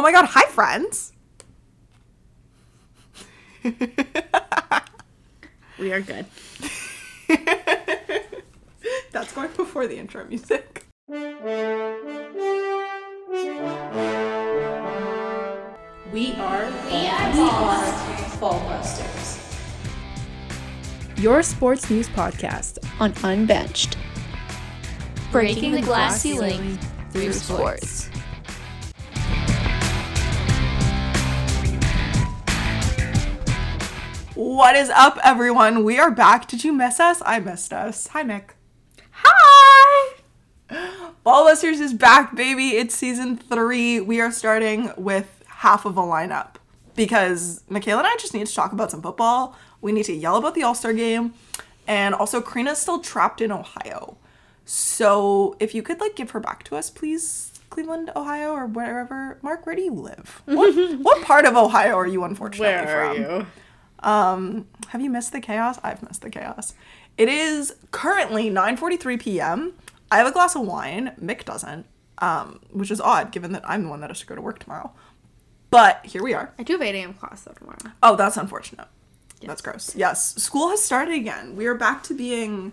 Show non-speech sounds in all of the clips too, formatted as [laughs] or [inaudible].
Oh my god, hi friends. We are good. [laughs] That's going before the intro music. We are Ballbusters. your sports news podcast on Unbenched. Breaking the glass ceiling through sports. What is up, everyone? We are back. Did you miss us? I missed us. Hi, Nick. Hi. Ballbusters is back, baby. It's season three. We are starting with half of a lineup because Mikayla and I just need to talk about some football. We need to yell about the All Star game, and also Karina's still trapped in Ohio. So if you could like give her back to us, please, Cleveland, Ohio, or wherever. Mark, where do you live? What, [laughs] what part of Ohio are you unfortunately Where are from? you? Um, have you missed the chaos? I've missed the chaos. It is currently 9:43 p.m. I have a glass of wine. Mick doesn't, um, which is odd given that I'm the one that has to go to work tomorrow. But here we are. I do have 8 a.m. class though tomorrow. Oh, that's unfortunate. That's gross. Yes, school has started again. We are back to being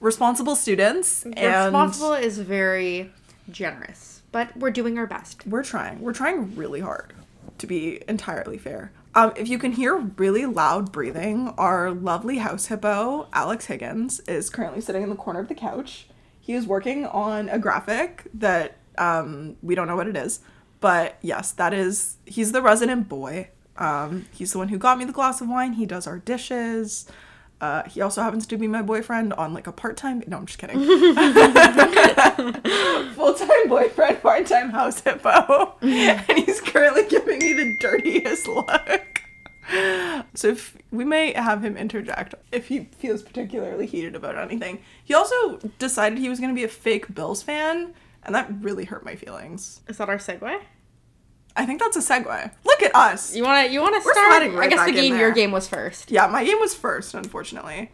responsible students, and Responsible is very generous, but we're doing our best. we're trying. We're trying really hard to be entirely fair. Um, if you can hear really loud breathing, our lovely house hippo, Alex Higgins, is currently sitting in the corner of the couch. He is working on a graphic that um, we don't know what it is, but yes, that is, he's the resident boy. Um, he's the one who got me the glass of wine. He does our dishes. Uh, he also happens to be my boyfriend on like a part time. No, I'm just kidding. [laughs] [laughs] Full time boyfriend, part time house hippo. [laughs] and he's currently giving me the dirtiest look. So if we may have him interject if he feels particularly heated about anything. He also decided he was going to be a fake Bills fan, and that really hurt my feelings. Is that our segue? I think that's a segue. Look at us. You want to you want to We're start? right I guess the game your game was first. Yeah, my game was first, unfortunately.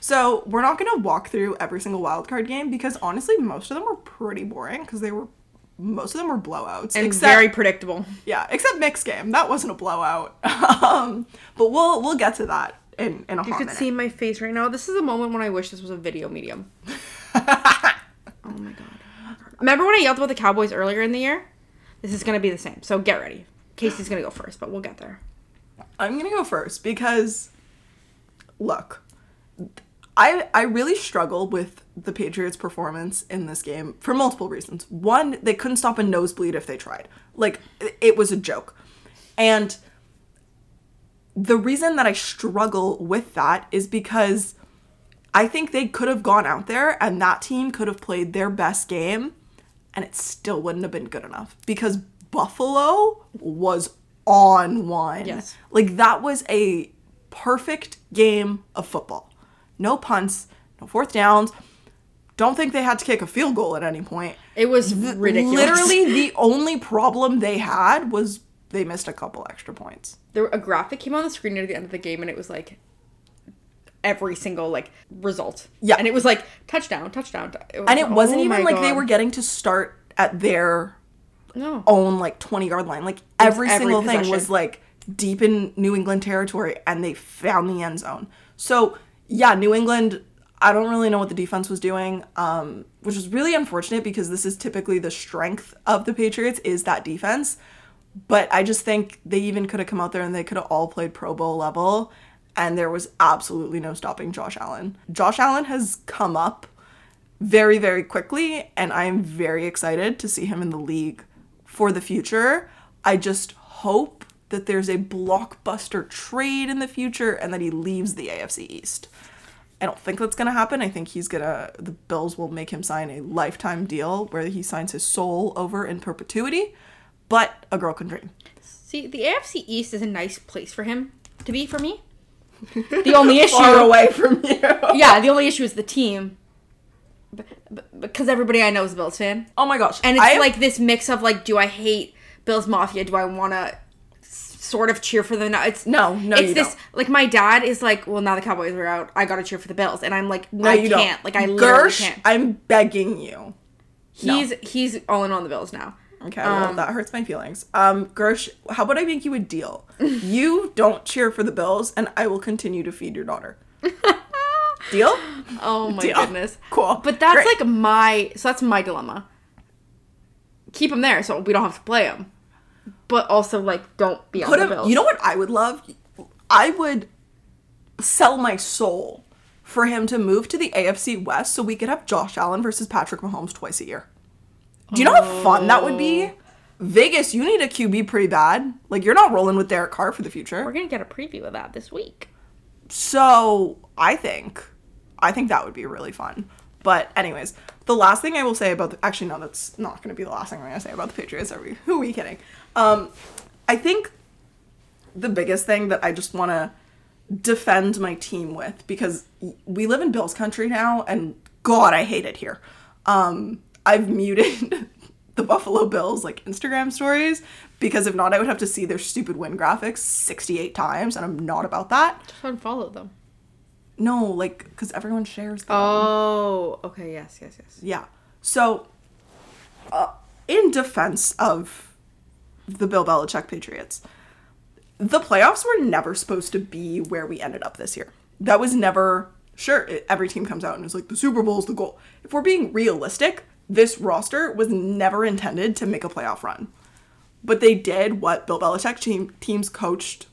So we're not gonna walk through every single wildcard game because honestly, most of them were pretty boring because they were most of them were blowouts. And except, very predictable. yeah, except mixed game. That wasn't a blowout. [laughs] um, but we'll we'll get to that in in a You could minute. see my face right now. This is a moment when I wish this was a video medium. [laughs] oh my god. Remember when I yelled about the Cowboys earlier in the year? This is gonna be the same. So get ready. Casey's gonna go first, but we'll get there. I'm gonna go first because look, I I really struggle with the Patriots' performance in this game for multiple reasons. One, they couldn't stop a nosebleed if they tried. Like it was a joke. And the reason that I struggle with that is because I think they could have gone out there and that team could have played their best game and it still wouldn't have been good enough because Buffalo was on one. Yes. Like that was a perfect game of football. No punts, no fourth downs. Don't think they had to kick a field goal at any point. It was ridiculous. Literally the only problem they had was they missed a couple extra points. there a graphic came on the screen near the end of the game and it was like every single like result. Yeah. And it was like touchdown, touchdown. It was, And it wasn't oh even my like they were getting to start at their No. own like 20 yard line. Like every, every single thing was like deep in New England territory and they found the end zone. So, yeah, New England, I don't really know what the defense was doing, um, which was really unfortunate because this is typically the strength of the Patriots is that defense. But I just think they even could have come out there and they could have all played Pro Bowl level and there was absolutely no stopping Josh Allen. Josh Allen has come up very, very quickly, and I'm very excited to see him in the league for the future. I just hope that there's a blockbuster trade in the future and that he leaves the AFC East. I don't think that's gonna happen. I think he's gonna the Bills will make him sign a lifetime deal where he signs his soul over in perpetuity. But a girl can dream. See, the AFC East is a nice place for him to be for me. [laughs] The only issue Far away from you. [laughs] Yeah, the only issue is the team. B- b- because everybody I know is a Bills fan. Oh my gosh. And it's I like this mix of like, do I hate Bills Mafia? Do I want to sort of cheer for them. No, it's No, no, It's this don't. like my dad is like, well, now the Cowboys are out. I got to cheer for the Bills, and I'm like, No, I you can't. don't. Like I literally can't. I'm begging you. No. He's he's all in on the Bills now. Okay, well, that hurts my feelings. Um, Gersh, how about I make you a deal? [laughs] you don't cheer for the Bills, and I will continue to feed your daughter. [laughs] deal? Oh my Deal. goodness. Cool. But that's Great. like my so that's my dilemma. Keep him there so we don't have to play him, but also like don't be on Put the. Bills. You know what I would love? I would sell my soul for him to move to the AFC West so we could have Josh Allen versus Patrick Mahomes twice a year. Do you know how fun that would be? Vegas, you need a QB pretty bad. Like you're not rolling with Derek Carr for the future. We're gonna get a preview of that this week. So I think, I think that would be really fun. But anyways, the last thing I will say about the, actually no, that's not going to be the last thing I'm going to say about the Patriots. Are we? Who are we kidding? Um, I think the biggest thing that I just want to defend my team with because we live in Bills country now, and God, I hate it here. Um, I've muted [laughs] the Buffalo Bills like Instagram stories because if not, I would have to see their stupid win graphics 68 times, and I'm not about that. Just unfollow them. No, like because everyone shares them. Oh, okay. Yes, yes, yes. Yeah. So, uh, in defense of the Bill Belichick Patriots, the playoffs were never supposed to be where we ended up this year. That was never sure. Every team comes out and is like the Super Bowl is the goal. If we're being realistic, this roster was never intended to make a playoff run, but they did what Bill Belichick team teams coached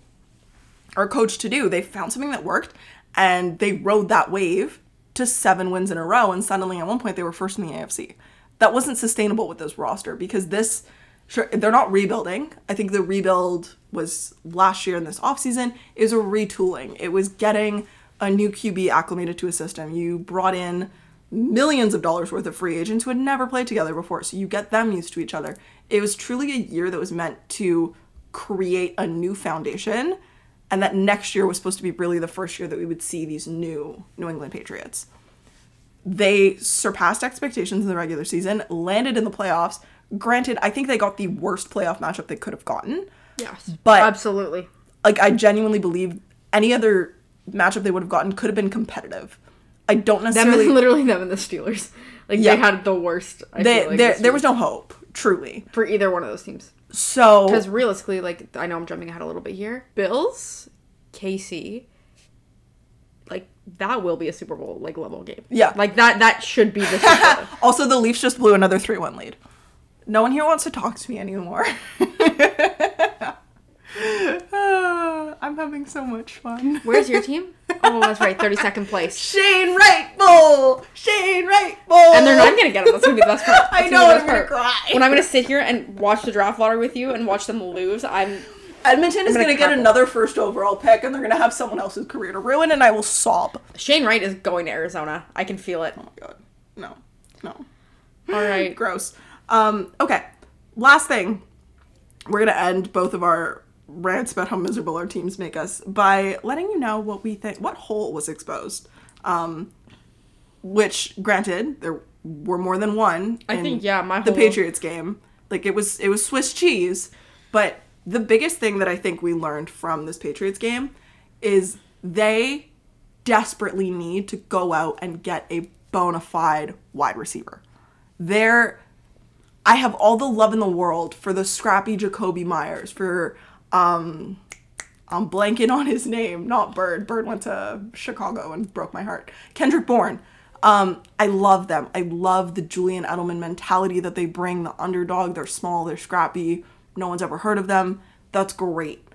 or coached to do. They found something that worked and they rode that wave to seven wins in a row. And suddenly, at one point, they were first in the AFC. That wasn't sustainable with this roster because this, sure, they're not rebuilding. I think the rebuild was last year in this offseason. Was a retooling, it was getting a new QB acclimated to a system. You brought in millions of dollars worth of free agents who had never played together before. So you get them used to each other. It was truly a year that was meant to create a new foundation and that next year was supposed to be really the first year that we would see these new New England Patriots. They surpassed expectations in the regular season, landed in the playoffs. Granted, I think they got the worst playoff matchup they could have gotten. Yes, But- absolutely. Like I genuinely believe any other matchup they would have gotten could have been competitive. I don't Them necessarily and [laughs] literally them and the Steelers. Like Yeah. they had the worst. I they, feel like, there there was no hope, truly. for either one of those teams. So Because realistically, like I know I'm jumping ahead a little bit here. Bills, KC, like that will be a Super Bowl like level game. Yeah. like that that should be the [laughs] Super Bowl. also the Leafs just blew another 3-1 lead. No one here wants to talk to me anymore. [laughs] I'm having so much fun. Where's your team? [laughs] Oh, that's right, 32nd place. Shane Wright Bull! Shane Wright Bull! And they're not gonna get them. That's gonna be the best part. [laughs] I know, I'm be gonna cry. When I'm gonna sit here and watch the draft lottery with you and watch them lose, I'm Edmonton is I'm going to get another first overall pick and they're going to have someone else's career to ruin and I will sob. Shane Wright is going to Arizona. I can feel it. Oh my god. No. No. All right. [laughs] Gross. Um, okay. Last thing. We're going to end both of our rants about how miserable our teams make us by letting you know what we think, what hole was exposed. Um, which, granted, there were more than one. I think, yeah, my the Patriots game. Like it was, it was Swiss cheese. But the biggest thing that I think we learned from this Patriots game is they desperately need to go out and get a bona fide wide receiver. They're I have all the love in the world for the scrappy Jakobi Meyers, for um I'm blanking on his name, not Byrd. Byrd went to Chicago and broke my heart. Kendrick Bourne. Um, I love them. I love the Julian Edelman mentality that they bring, the underdog. They're small, they're scrappy. No one's ever heard of them. That's great.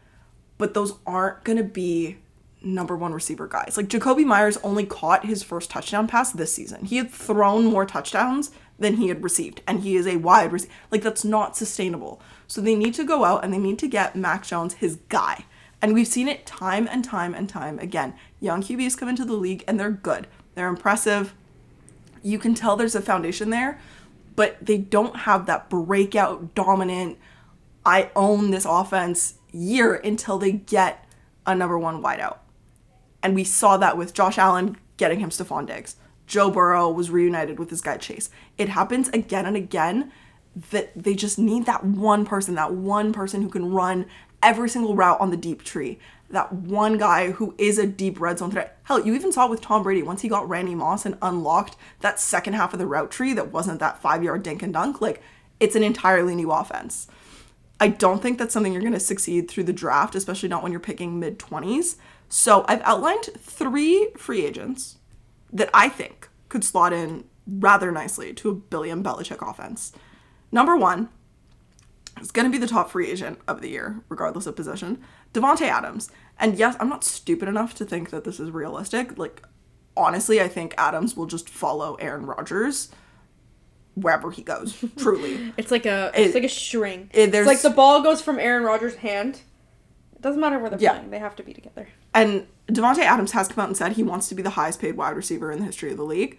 But those aren't gonna be number one receiver guys. Like Jakobi Meyers only caught his first touchdown pass this season. He had thrown more touchdowns than he had received, and he is a wide receiver. Like that's not sustainable. So they need to go out and they need to get Mac Jones his guy. And we've seen it time and time and time again. Young QBs come into the league and they're good. They're impressive. You can tell there's a foundation there, but they don't have that breakout dominant I own this offense year until they get a number one wideout. And we saw that with Josh Allen getting him Stefon Diggs. Joe Burrow was reunited with his guy Chase. It happens again and again that they just need that one person, that one person who can run every single route on the deep tree. That one guy who is a deep red zone threat. Hell, you even saw it with Tom Brady once he got Randy Moss and unlocked that second half of the route tree that wasn't that five yard dink and dunk. Like, it's an entirely new offense. I don't think that's something you're going to succeed through the draft, especially not when you're picking mid 20s. So I've outlined three free agents that I think could slot in rather nicely to a billion Belichick offense. Number one is going to be the top free agent of the year, regardless of position, Davante Adams. And yes, I'm not stupid enough to think that this is realistic. Like, honestly, I think Adams will just follow Aaron Rodgers wherever he goes. [laughs] Truly, It's like a It- it's like a string. it- it's like the ball goes from Aaron Rodgers' hand. Doesn't matter where they're Yeah. playing; they have to be together. And Davante Adams has come out and said he wants to be the highest paid wide receiver in the history of the league.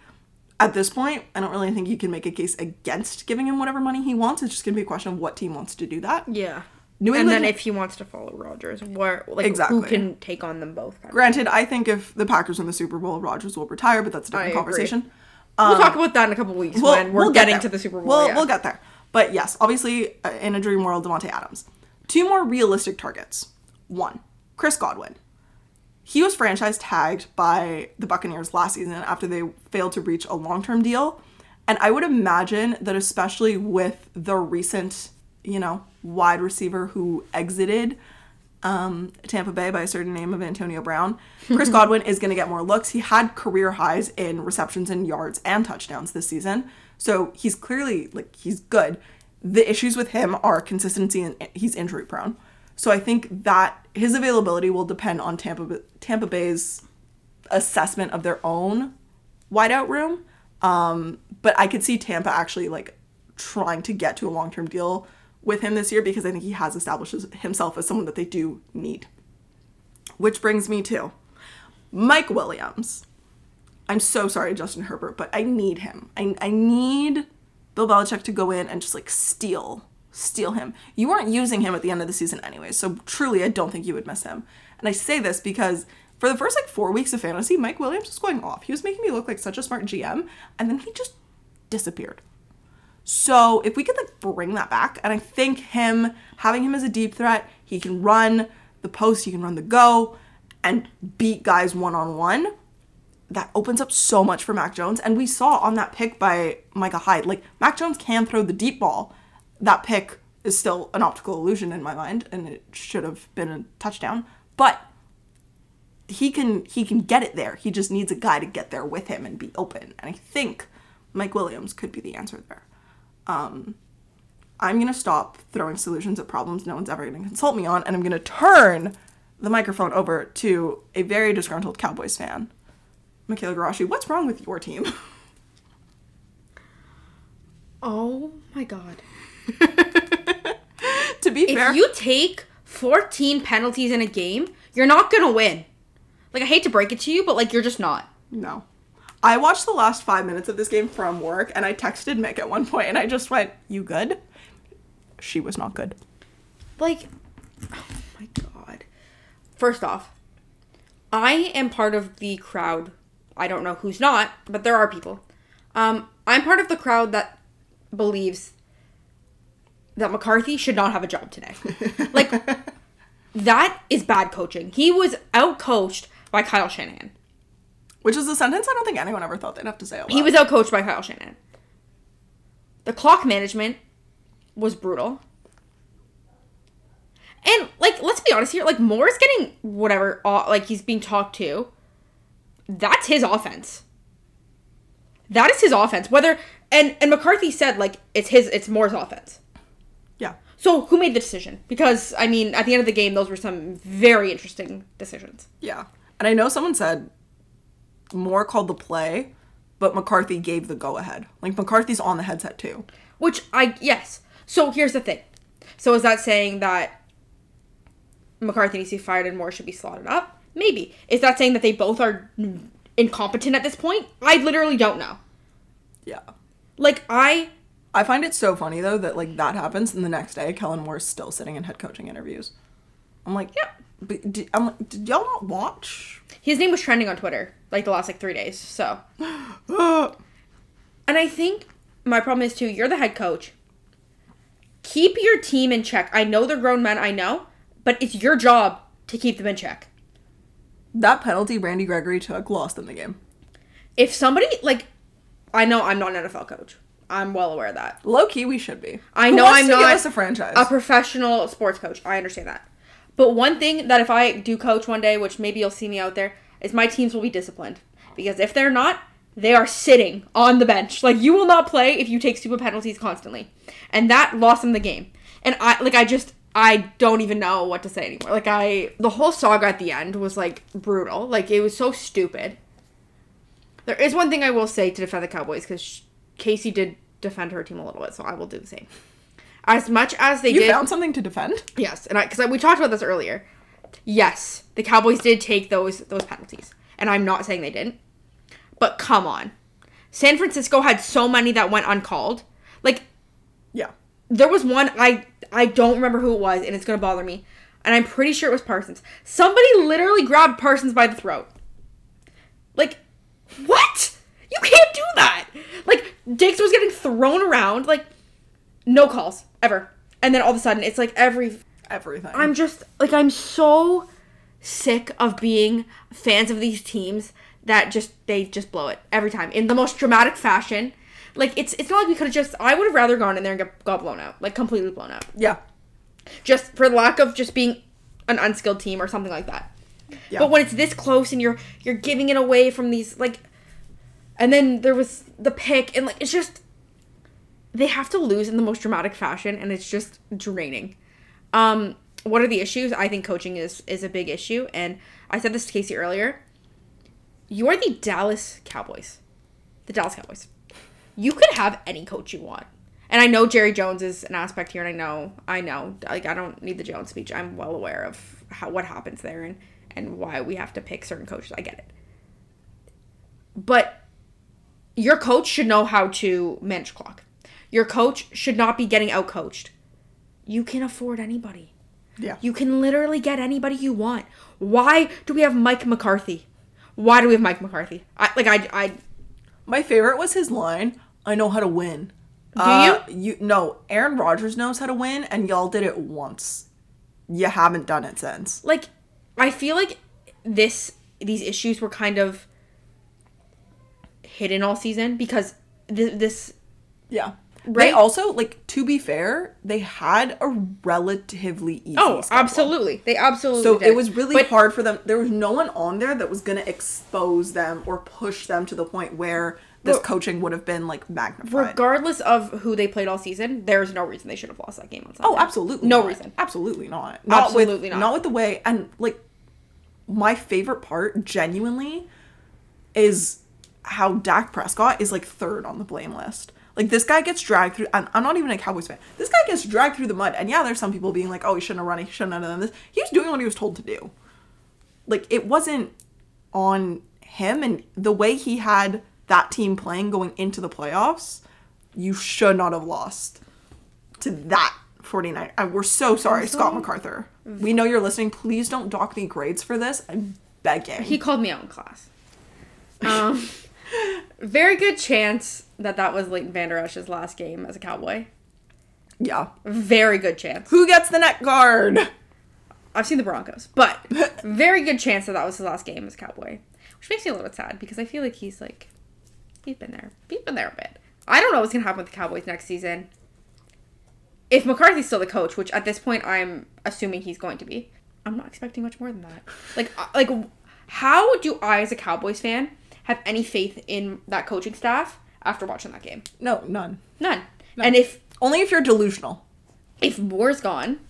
At this point, I don't really think you can make a case against giving him whatever money he wants. It's just going to be a question of what team wants to do that. Yeah. New England, and then if he wants to follow Rodgers, where like Exactly. who can take on them both? Granted, I think if the Packers win the Super Bowl, Rodgers will retire, but that's a different I agree. conversation. we'll talk about that in a couple weeks We'll- when we're we'll get getting there. to the Super Bowl. We'll, yeah. we'll get there. But yes, obviously, uh, in a dream world, Davante Adams. Two more realistic targets. One, Chris Godwin. He was franchise tagged by the Buccaneers last season after they failed to reach a long term deal. And I would imagine that, especially with the recent, you know, wide receiver who exited um, Tampa Bay by a certain name of Antonio Brown, Chris [laughs] Godwin is going to get more looks. He had career highs in receptions and yards and touchdowns this season. So he's clearly, like, he's good. The issues with him are consistency and he's injury prone. So I think that his availability will depend on Tampa Tampa Bay's assessment of their own wideout room. Um, but I could see Tampa actually like trying to get to a long term deal with him this year because I think he has established himself as someone that they do need. Which brings me to Mike Williams. I'm so sorry, Justin Herbert, but I need him. I, I need Bill Belichick to go in and just like steal, steal him. You weren't using him at the end of the season anyway, so truly, I don't think you would miss him. And I say this because for the first like four weeks of fantasy, Mike Williams was going off. He was making me look like such a smart GM, and then he just disappeared. So if we could like bring that back, and I think him having him as a deep threat, he can run the post, he can run the go, and beat guys one on one. That opens up so much for Mac Jones, and we saw on that pick by Micah Hyde, like Mac Jones can throw the deep ball. That pick is still an optical illusion in my mind, and it should have been a touchdown. But he can he can get it there. He just needs a guy to get there with him and be open. And I think Mike Williams could be the answer there. Um, I'm gonna stop throwing solutions at problems no one's ever gonna consult me on, and I'm gonna turn the microphone over to a very disgruntled Cowboys fan, Mikayla Garashi. What's wrong with your team? [laughs] Oh my god. [laughs] to be If fair, if you take 14 penalties in a game, you're not gonna win. Like I hate to break it to you, but like you're just not. no. I watched the last five minutes of this game from work, and I texted Mick at one point, and I just went, "You good?" She was not good. Like, oh my god. First off, I am part of the crowd. I don't know who's not, but there are people. Um, I'm part of the crowd that believes that McCarthy should not have a job today. like, [laughs] that is bad coaching. He was out coached by Kyle Shanahan. Which is a sentence I don't think anyone ever thought they'd have to say. He was out coached by Kyle Shanahan. The clock management was brutal. And like, let's be honest here. Like, Moore's getting whatever. Uh, like, he's being talked to. That's his offense. That is his offense. Whether and and McCarthy said like it's his. It's Moore's offense. Yeah. So who made the decision? Because I mean, at the end of the game, those were some very interesting decisions. Yeah. And I know someone said Moore called the play, but McCarthy gave the go ahead. Like McCarthy's on the headset too. Which I yes. So here's the thing. So is that saying that McCarthy needs to be fired and Moore should be slotted up? Maybe. Is that saying that they both are incompetent at this point? I literally don't know. Yeah. Like I I find it so funny though that like that happens and the next day Kellen Moore's still sitting in head coaching interviews. I'm like, Yeah. But did, I'm like, did y'all not watch? his name was trending on Twitter like the last like 3 days. So [gasps] And I think my problem is too, you're the head coach. Keep your team in check. I know they're grown men, I know, but it's your job to keep them in check. That penalty Randy Gregory took lost them the game. If somebody like, I know I'm not an NFL coach. I'm well aware of that. Low key, we should be. I Who know I'm not a franchise. a professional sports coach. I understand that. But one thing that if I do coach one day, which maybe you'll see me out there, is my teams will be disciplined. Because if they're not, they are sitting on the bench. Like you will not play if you take stupid penalties constantly. And that lost them the game. And I like I just I don't even know what to say anymore. Like I the whole saga at the end was like brutal. Like it was so stupid. There is one thing I will say to defend the Cowboys cuz Casey did defend her team a little bit, so I will do the same. As much as they you did found something to defend? Yes, and I because we talked about this earlier. Yes, the Cowboys did take those those penalties, and I'm not saying they didn't. But come on, San Francisco had so many that went uncalled. Like Yeah. there was one I I don't remember who it was, and it's gonna bother me. And I'm pretty sure it was Parsons. Somebody literally grabbed Parsons by the throat. Like, what? You can't do that. Like Diggs was getting thrown around. Like, no calls ever. And then all of a sudden, it's like every Everything. I'm just like I'm so sick of being fans of these teams that just they just blow it every time in the most dramatic fashion. Like it's it's not like we could have just I would have rather gone in there and got, got blown out, like completely blown out, yeah. just for lack of just being an unskilled team or something like that. Yeah. But when it's this close and you're you're giving it away from these like, and then there was the pick and like it's just they have to lose in the most dramatic fashion and it's just draining. Um, what are the issues? I think coaching is is a big issue, and I said this to Casey earlier. You are the Dallas Cowboys, the Dallas Cowboys. You could have any coach you want, and I know Jerry Jones is an aspect here, and I know, I know, like I don't need the Jones speech. I'm well aware of how what happens there and and why we have to pick certain coaches. I get it, but your coach should know how to manage clock. Your coach should not be getting out coached. You can afford anybody. Yeah. You can literally get anybody you want. Why do we have Mike McCarthy? Why do we have Mike McCarthy? I like I I My favorite was his line, I know how to win. Do you? Uh, you no, Aaron Rodgers knows how to win and y'all did it once. You haven't done it since. like I feel like this these issues were kind of hidden all season because th- this Yeah. Right? They also like to be fair, they had a relatively easy Oh, schedule. absolutely. They absolutely So did. it was really But hard for them. There was no one on there that was going to expose them or push them to the point where this But- coaching would have been like magnified. regardless of who they played all season, there's no reason they should have lost that game on oh, Sunday. Oh, absolutely. No not. reason. Absolutely not. Not Absolutely with, not. Not with the way and like my favorite part, genuinely, is how Dak Prescott is like third on the blame list. Like this guy gets dragged through. And I'm not even a Cowboys fan. This guy gets dragged through the mud. And yeah, there's some people being like, "Oh, he shouldn't have run. He shouldn't have done this." He was doing what he was told to do. Like it wasn't on him, and the way he had that team playing going into the playoffs, you should not have lost to that 49. I, we're so sorry, Scott MacArthur. We know you're listening. Please don't dock me grades for this. I'm begging. He called me out in class. Um, very good chance that that was Leighton Vander Esch's last game as a Cowboy. yeah. Very good chance. Who gets the net guard? I've seen the Broncos, but [laughs] very good chance that that was his last game as a Cowboy, which makes me a little bit sad because I feel like he's like he's been there, he's been there a bit. I don't know what's gonna happen with the Cowboys next season. If McCarthy's still the coach, which at this point I'm assuming he's going to be, I'm not expecting much more than that. Like, uh, like, how do I, as a Cowboys fan, have any faith in that coaching staff after watching that game? No, none. None. And if Only if you're delusional. if Moore's gone,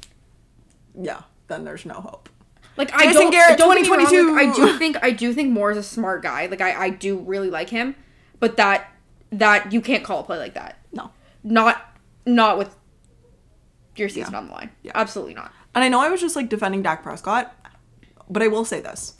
Yeah, then there's no hope. Like I Jason don't, Garrett, don't get me wrong, 2022. like, I do think I do think Moore is a smart guy. Like I, I do really like him, but that that you can't call a play like that. No. Not not with your season Yeah. on the line. Yeah. Absolutely not. And I know I was just like defending Dak Prescott, but I will say this.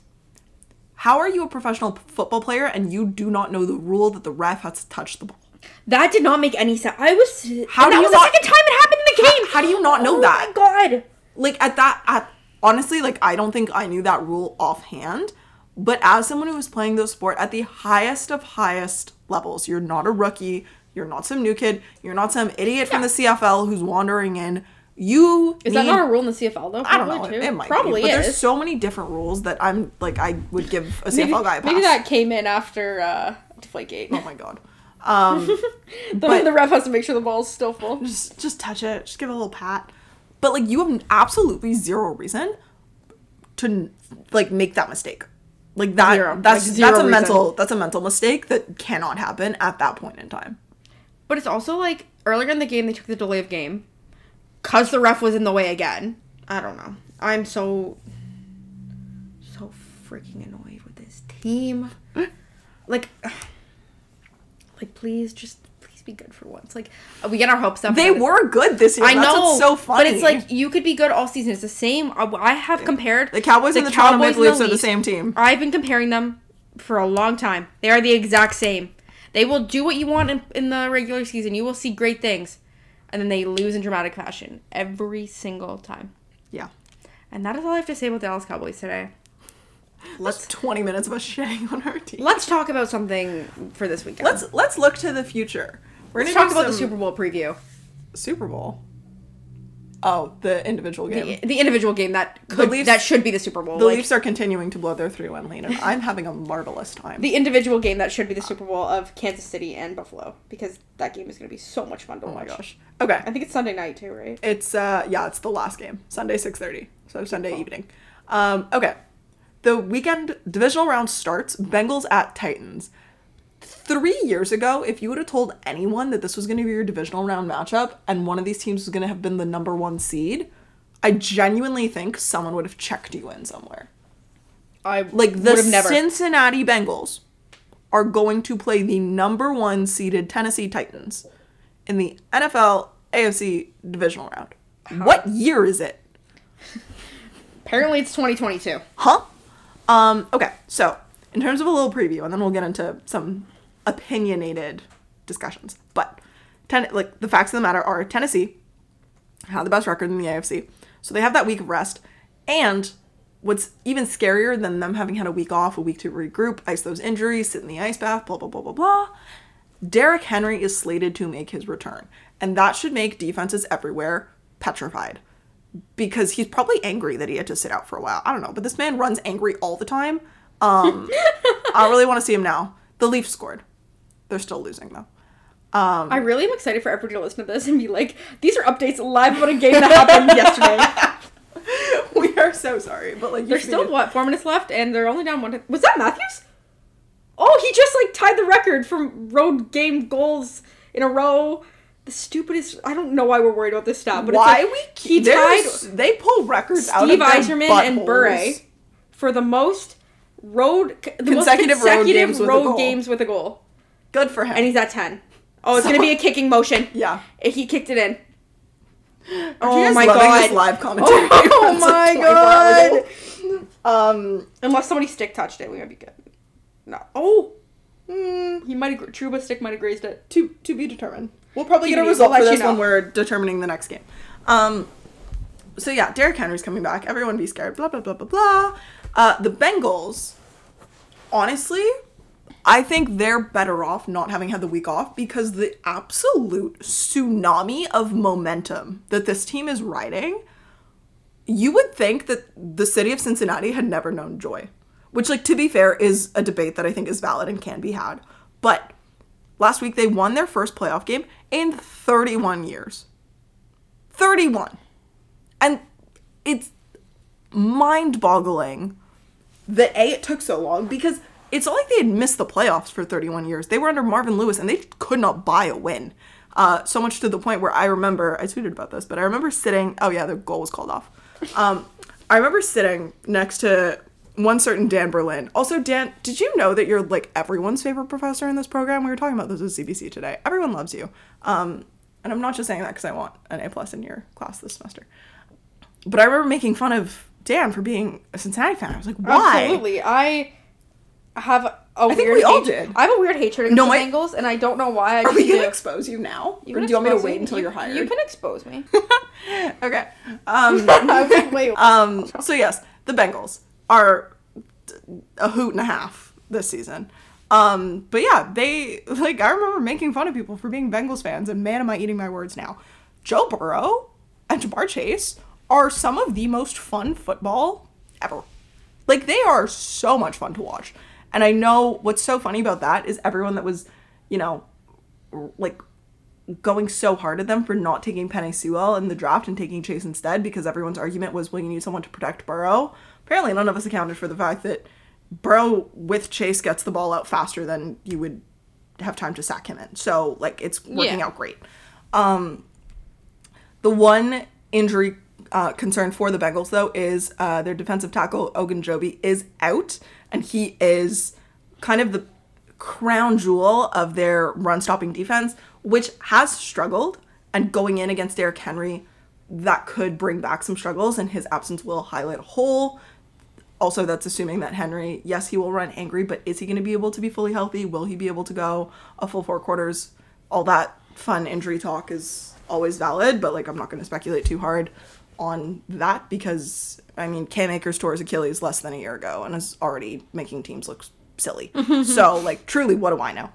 How are you a professional football player and you do not know the rule that the ref has to touch the ball? That did not make any sense. I was How do that you was not- the second time it happened in the game. how do you not know oh that? Oh my god. Like at that at honestly, like I don't think I knew that rule offhand, but as someone who was playing the sport at the highest of highest levels, you're not a rookie, you're not some new kid, you're not some idiot from the CFL who's wandering in. You Is that not a rule in the CFL though? I don't know. Probably, It, too. it might Probably be, but is. there's so many different rules that I'm like I would give a CFL maybe, guy a pass. maybe that came in after uh, Deflategate. Oh my god. Um, [laughs] the, but- the ref has to make sure the ball's still full. just just touch it. Just give it a little pat. But like you have absolutely zero reason to like make that mistake. Like that. Zero. That's Like, zero that's a reason. mental that's a mental mistake that cannot happen at that point in time. But it's also like earlier in the game they took the delay of game because the ref was in the way again. I don't know. I'm so so freaking annoyed with this team. [gasps] like, [sighs] like please just please be good for once. Like uh, we get our hopes up. They were good this year. I That's know, so funny. but it's like you could be good all season. It's the same. I I have compared the Cowboys and the Toronto Cowboys Maple and Leafs are the same team. I've been comparing them for a long time. They are the exact same. They will do what you want in, in the regular season. You will see great things. And then they lose in dramatic fashion every single time. Yeah. And that is all I have to say about the Dallas Cowboys today. Let's [laughs] 20 minutes of us shitting on our team. Let's talk about something for this weekend. Let's let's look to the future. We're Let's gonna talk do about the Super Bowl preview. Super Bowl. Oh, the individual game. The, the individual game that could Leafs- that should be the Super Bowl. The Like, Leafs are continuing to blow their 3-1 lead, and I'm having a marvelous time. the individual game that should be the Super Bowl of Kansas City and Buffalo because that game is going to be so much fun to oh my watch. gosh. Okay. I think it's Sunday night too, right? It's uh yeah, it's the last game. Sunday 6:30. So Sunday evening. Um okay. The weekend divisional round starts Bengals at Titans. 3 years ago, if you would have told anyone that this was going to be your divisional round matchup and one of these teams was going to have been the number 1 seed, I genuinely think someone would have checked you in somewhere. I Like the would have never. Cincinnati Bengals are going to play the number 1 seeded Tennessee Titans in the NFL AFC divisional round. What year is it? Apparently, it's 2022. Huh? Um, okay, so in terms of a little preview, and then we'll get into some opinionated discussions. But ten- like the facts of the matter are Tennessee had the best record in the AFC. So they have that week of rest. And what's even scarier than them having had a week off, a week to regroup, ice those injuries, sit in the ice bath, blah blah blah blah blah. Derrick Henry is slated to make his return. And that should make defenses everywhere petrified because he's probably angry that he had to sit out for a while. I don't know, but this man runs angry all the time. Um, [laughs] I really want to see him now. The Leafs scored. They're still losing though. Um, I really am excited for everybody to listen to this and be like, these are updates live about a game that happened [laughs] yesterday. [laughs] we are so sorry, but like There's still what four minutes left, and they're only down one. Was that Matthews? Oh, he just like tied the record for road game goals in a row. The stupidest. I don't know why we're worried about this stat, but Why it's like, we he keep tied They pull records out of Steve Yzerman and. Bure for the most road the Consecutive most road consecutive games with a road goal. games with a goal, Good for him. and he's at ten. Oh, it's gonna be a kicking motion. yeah. He kicked it in. Oh my god! Live commentary. Oh [laughs] like my 24 god! Um. Unless somebody stick touched it, we might be good. No. Oh. Mm, he might have. Trouba stick might have grazed it. to to be determined. We'll probably get a result we'll for you this when we're determining the next game. Um, so yeah, Derrick Henry's coming back. Everyone be scared. Blah blah blah blah blah. Uh, the Bengals, honestly, I think they're better off not having had the week off because the absolute tsunami of momentum that this team is riding. You would think that the city of Cincinnati had never known joy, which, like, to be fair, is a debate that I think is valid and can be had. But Last week they won their first playoff game in 31 years. 31. And it's mind boggling that A, it took so long because it's not like they had missed the playoffs for 31 years. They were under Marvin Lewis and they could not buy a win. Uh, so much to the point where I remember, I tweeted about this, but I remember sitting, oh yeah, the goal was called off. Um, [laughs] I remember sitting next to one certain Dan Berlin. Also, Dan, did you know that you're like everyone's favorite professor in this program? We were talking about this with CBC today. Everyone loves you. Um, and I'm not just saying that because I want an A plus in your class this semester. But I remember making fun of Dan for being a Cincinnati fan. I was like, why? Absolutely. I have a think weird we all did. I have a weird hatred against No, the my- Bengals, and I don't know why. I Are we gonna do. expose you now, You or can do you want me to expose wait until You- you're hired? You can expose me. [laughs] okay. Um, [laughs] I wait. [laughs] um, so yes, the Bengals are a hoot and a half this season. Um, but yeah, they like I remember making fun of people for being Bengals fans, and man, am I eating my words now. Joe Burrow and Ja'Marr Chase are some of the most fun football ever. Like they are so much fun to watch. And I know what's so funny about that is everyone that was, you know, like going so hard at them for not taking Penei Sewell in the draft and taking Chase instead because everyone's argument was, well, you need someone to protect Burrow. Apparently, none of us accounted for the fact that Burrow with Chase gets the ball out faster than you would have time to sack him in. So, like, it's working Yeah. out great. Um, the one injury uh, concern for the Bengals, though, is uh, their defensive tackle, Ogunjobi, is out, and he is kind of the crown jewel of their run stopping defense, which has struggled. And going in against Derrick Henry, that could bring back some struggles, and his absence will highlight a hole. Also, that's assuming that Henry, yes, he will run angry, but is he going to be able to be fully healthy? Will he be able to go a full four quarters? All that fun injury talk is always valid, but like I'm not going to speculate too hard on that because I mean, Cam Akers tore his Achilles less than a year ago and is already making teams look silly. [laughs] so, like, truly, what do I know?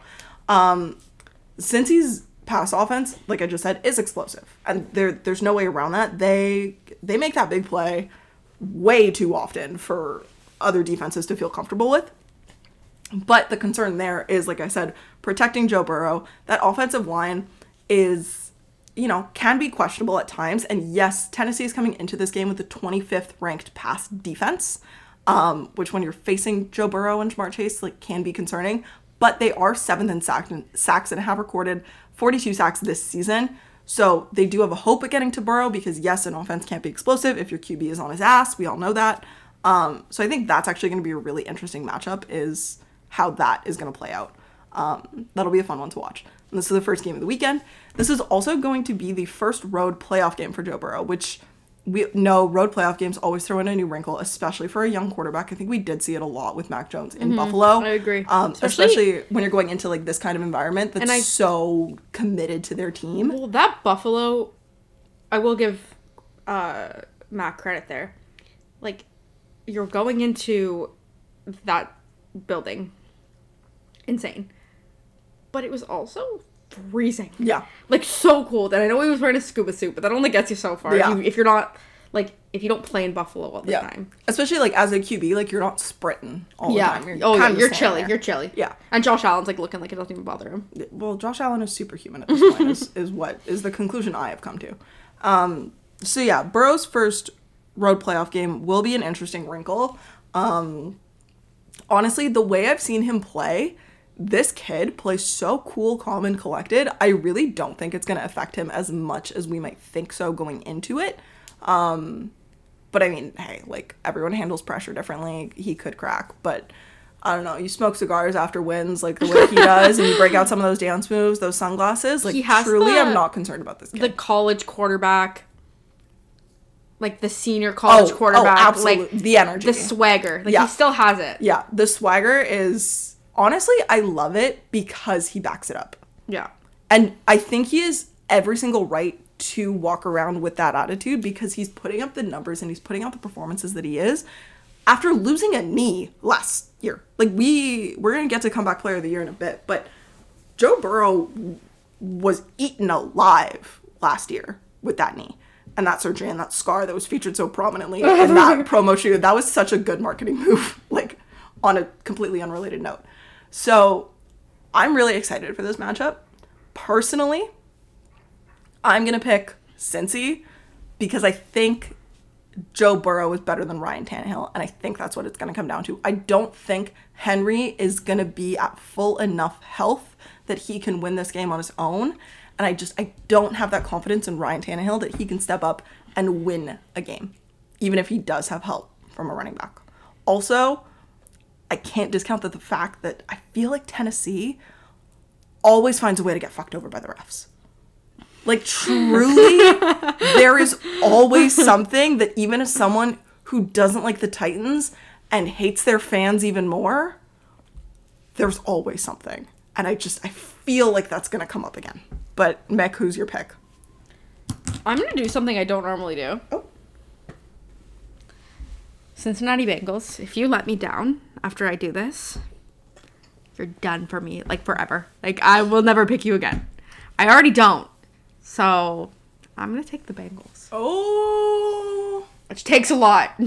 Um, Cincy's pass offense, like I just said, is explosive, and there there's no way around that. They they make that big play way too often for other defenses to feel comfortable with. But the concern there is, like I said, protecting Joe Burrow. That offensive line is, you know, can be questionable at times. And yes, Tennessee is coming into this game with the 25th ranked pass defense, um, which when you're facing Joe Burrow and Ja'Marr Chase, like, can be concerning. But they are seventh in sack- sacks and have recorded 42 sacks this season. So they do have a hope at getting to Burrow because yes, an offense can't be explosive if your QB is on his ass. We all know that. Um, so I think that's actually going to be a really interesting matchup. Is how that is going to play out. Um, that'll be a fun one to watch. And this is the first game of the weekend. This is also going to be the first road playoff game for Joe Burrow, which we know road playoff games always throw in a new wrinkle, especially for a young quarterback. I think we did see it a lot with Mac Jones in Buffalo. Mm-hmm. I agree. Um, Especially- especially, when you're going into like this kind of environment that's I- so committed to their team. Well, that Buffalo, I will give uh, Matt credit there. Like, you're going into that building, insane, but it was also freezing. Yeah. like so cold. And I know he was wearing a scuba suit, but that only gets you so far. Yeah. If, you, if you're not like if you don't play in Buffalo all the Yeah. time. Especially like as a QB, like you're not sprinting all the time. You're oh yeah. You're chilly. there. You're chilly. Yeah. And Josh Allen's like looking like it doesn't even bother him. well, Josh Allen is superhuman at this point. is, [laughs] is what is the conclusion I have come to. Um, so yeah, Burrow's first road playoff game will be an interesting wrinkle. Um, honestly, the way I've seen him play, this kid plays so cool, calm, and collected. I really don't think it's going to affect him as much as we might think so going into it. Um, but I mean, hey, like everyone handles pressure differently. He could crack, but I don't know. You smoke cigars after wins, like the way he [laughs] does, and you break out some of those dance moves, those sunglasses. Like He has truly, the- I'm not concerned about this kid. The college quarterback, like the senior college quarterback, absolute- like Oh, the energy. the swagger. Like Yeah. he still has it. yeah, the swagger is honestly, I love it because he backs it up. Yeah. And I think he has every single right to walk around with that attitude because he's putting up the numbers and he's putting out the performances that he is after losing a knee last year. Like we we're going to get to comeback player of the year in a bit, but Joe Burrow was eaten alive last year with that knee and that surgery and that scar that was featured so prominently [laughs] in that promo shoot. That was such a good marketing move, [laughs] like on a completely unrelated note. So I'm really excited for this matchup. Personally, I'm gonna pick Cincy because I think Joe Burrow is better than Ryan Tannehill, and I think that's what it's gonna come down to. I don't think Henry is gonna be at full enough health that he can win this game on his own. And I just I don't have that confidence in Ryan Tannehill that he can step up and win a game, even if he does have help from a running back. Also, I can't discount that the fact that I feel like Tennessee always finds a way to get fucked over by the refs. Like truly, [laughs] there is always something that even as someone who doesn't like the Titans and hates their fans even more, there's always something. And I just I feel like that's gonna come up again. But Mick, who's your pick? I'm gonna do something I don't normally do. Oh. Cincinnati Bengals. If you let me down after I do this, you're done for me, like forever. Like I will never pick you again. I already don't. So I'm gonna take the Bengals. Oh. which takes a lot.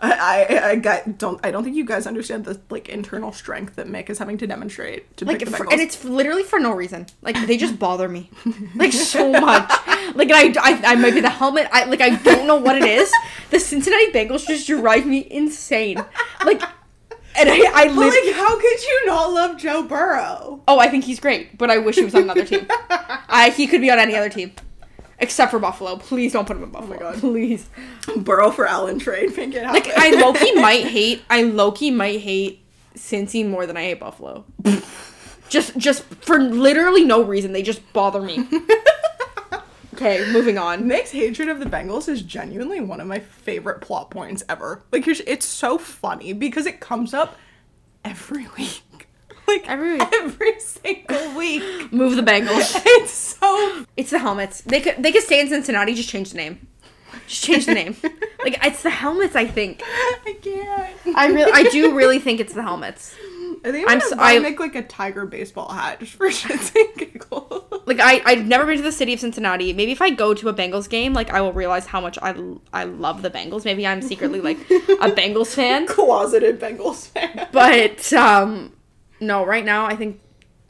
I, I, I got, don't I don't think you guys understand the like internal strength that Mick is having to demonstrate to Like, pick the for, Bengals. and it's literally for no reason. Like they just bother me, like so much. [laughs] Like I, I, I might be the helmet. I like I don't know what it is. The Cincinnati Bengals just drive me insane. Like, and I, I but like, how could you not love Joe Burrow? Oh, I think he's great, but I wish he was on another team. [laughs] I he could be on any other team, except for Buffalo. Please don't put him in Buffalo. Oh my God. Please. Burrow for Allen trade, make it happen. Like I Loki [laughs] might hate. I Loki might hate Cincy more than I hate Buffalo. [laughs] just just for literally no reason. They just bother me. Okay, moving on. Nick's hatred of the Bengals is genuinely one of my favorite plot points ever. Like, it's- it's so funny because it comes up every [laughs] week. Like, Every week. every single week. [laughs] Move the Bengals. [laughs] It's so. It's the helmets. They could they could stay in Cincinnati. Just change the name. Just change the name. like it's the helmets. I think. I can't. I really I do really think it's the helmets. I think I'm I'm, s- gonna I- make like a tiger baseball hat just for [laughs] shits and giggles. Like I I've never been to the city of Cincinnati. Maybe if I go to a Bengals game, like I will realize how much I I love the Bengals. Maybe I'm secretly like a [laughs] Bengals fan. Closeted Bengals fan. But um no, right now I think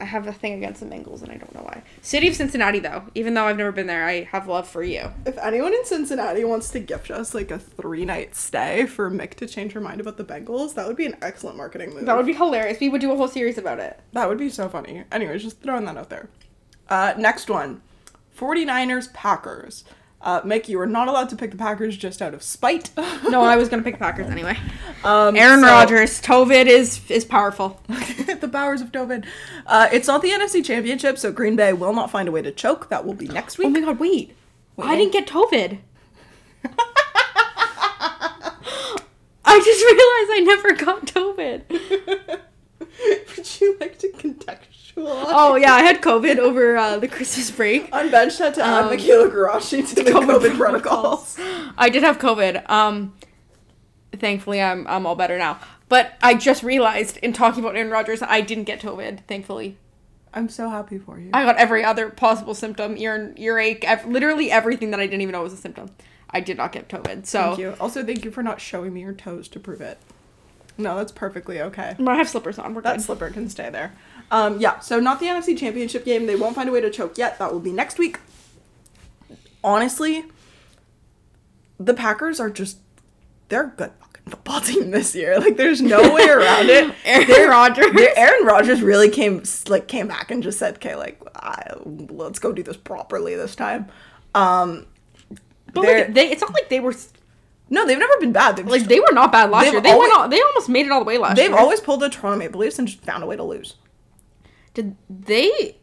I have a thing against the Bengals and I don't know why. City of Cincinnati though, even though I've never been there, I have love for you. If anyone in Cincinnati wants to gift us like a three night stay for Mick to change her mind about the Bengals, that would be an excellent marketing move. That would be hilarious. We would do a whole series about it. That would be so funny. Anyways, just throwing that out there. Uh, next one 49ers Packers. Uh, Mick, you are not allowed to pick the Packers just out of spite. [laughs] No, I was gonna pick Packers [laughs] anyway. um, Aaron so- Rodgers, Tovid is is powerful. [laughs] the powers of Tovid. Uh, it's not the NFC Championship, so Green Bay will not find a way to choke. That will be next week. Oh my god, wait. I didn't get Tovid. I just realized I never got Tovid. Would you like to contextualize? Oh yeah, I had COVID over uh, the Christmas break. Unbenched had to add Um, Mikayla Garashi to the COVID, protocols. I did have COVID. Um, thankfully, I'm I'm all better now. But I just realized in talking about Aaron Rodgers, I didn't get COVID. Thankfully, I'm so happy for you. I got every other possible symptom, ear earache, ev- literally everything that I didn't even know was a symptom. I did not get COVID. So Thank you. Also, thank you for not showing me your toes to prove it. No, that's perfectly okay. I have slippers on. We're That good. slipper can stay there. Um, yeah, so not the NFC Championship game. They won't find a way to choke yet. That will be next week. Honestly, the Packers are just they're a good fucking football [laughs] team this year. Like there's no way around it. [laughs] Aaron They're- Rodgers. they're- Aaron Rodgers really came like came back and just said, "Okay, like I, let's go do this properly this time." Um, But like, they, it's not like they were no, they've never been bad. They've like just- they were not bad last They've year. They always- went all, they almost made it all the way last year. they've always pulled the Toronto Maple Leafs and just found a way to lose. Did they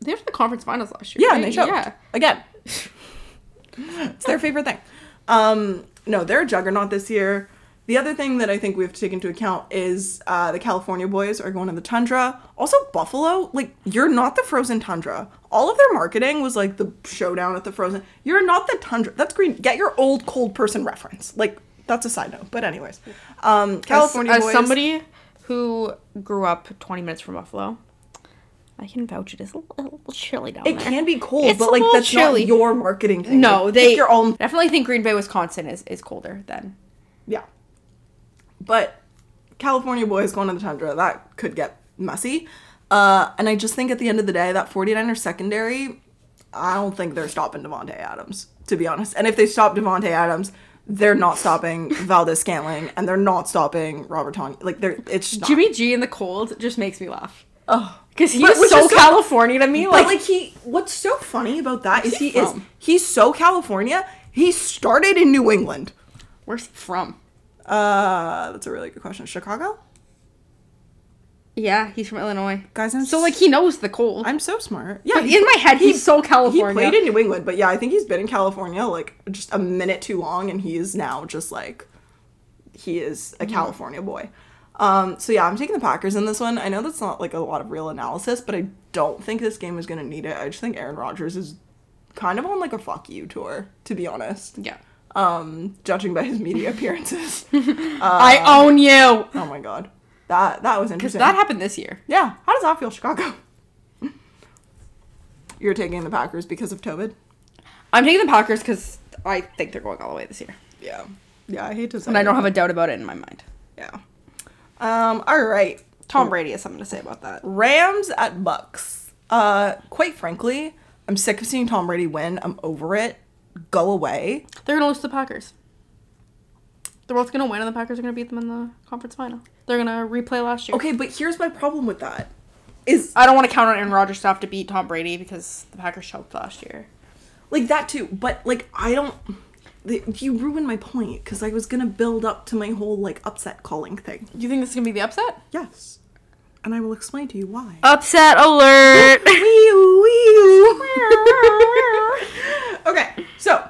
they were in the conference finals last year. Yeah, right? and they choked. Yeah. Again. it's their favorite thing. Um, no, they're a juggernaut this year. The other thing that I think we have to take into account is uh, the California boys are going to the tundra. Also, Buffalo, like, you're not the frozen tundra. All of their marketing was like the showdown at the frozen. You're not the tundra. That's green. Get your old cold person reference. Like, that's a side note. But, anyways, um, California as, as boys. somebody who grew up 20 minutes from Buffalo, I can vouch it is a little, chilly down it there. It can be cold, It's but like that's chilly. not your marketing thing. No, Like, they your own definitely think Green Bay, Wisconsin is, is colder than. Yeah. But California boys going to the tundra, that could get messy. Uh, and I just think at the end of the day, that 49er secondary, I don't think they're stopping Davante Adams, to be honest. And if they stop Davante Adams, they're not stopping [laughs] Valdes-Scantling, and they're not stopping Robert Tonyan. Like they're it's. Jimmy G in the cold just makes me laugh. Oh. Because he's But- so so- California to me. But Like, like he, what's so funny about that is he he is he's so California. He started in New England. where's he from? Uh, that's a really good question. Chicago, Yeah, he's from Illinois. guys. I'm So, like, he knows the cold. I'm so smart. Yeah, But in my head, he's so California. He played in New England, but yeah, I think he's been in California like just a minute too long, and he is now just like he is a California boy. Um, so yeah, I'm taking the Packers in this one. I know that's not like a lot of real analysis, but I don't think this game is gonna need it. I just think Aaron Rodgers is kind of on like a fuck you tour, to be honest. yeah. Um, judging by his media [laughs] appearances. [laughs] I own you. oh my god, that that was Because interesting. that happened this year. yeah, how does that feel, Chicago? [laughs] You're taking the Packers because of Tobin. I'm taking the Packers because I think they're going all the way this year. Yeah. Yeah, I hate to say And I don't have a doubt about it in my mind. Yeah. Um, all right. Tom Brady has something to say about that. Rams at Bucs. Uh, quite frankly, I'm sick of seeing Tom Brady win. I'm over it. Go away. They're gonna lose to the Packers. They're both gonna win, and the Packers are gonna beat them in the conference final. They're gonna replay last year. Okay, but here's my problem with that. Is I don't want to count on Aaron Rodgers to have to beat Tom Brady because the Packers choked last year. like that too, but like I don't you ruined my point because I was gonna build up to my whole like upset calling thing. You think this is gonna be the upset? Yes, and I will explain to you why. Upset alert! [laughs] [laughs] okay, so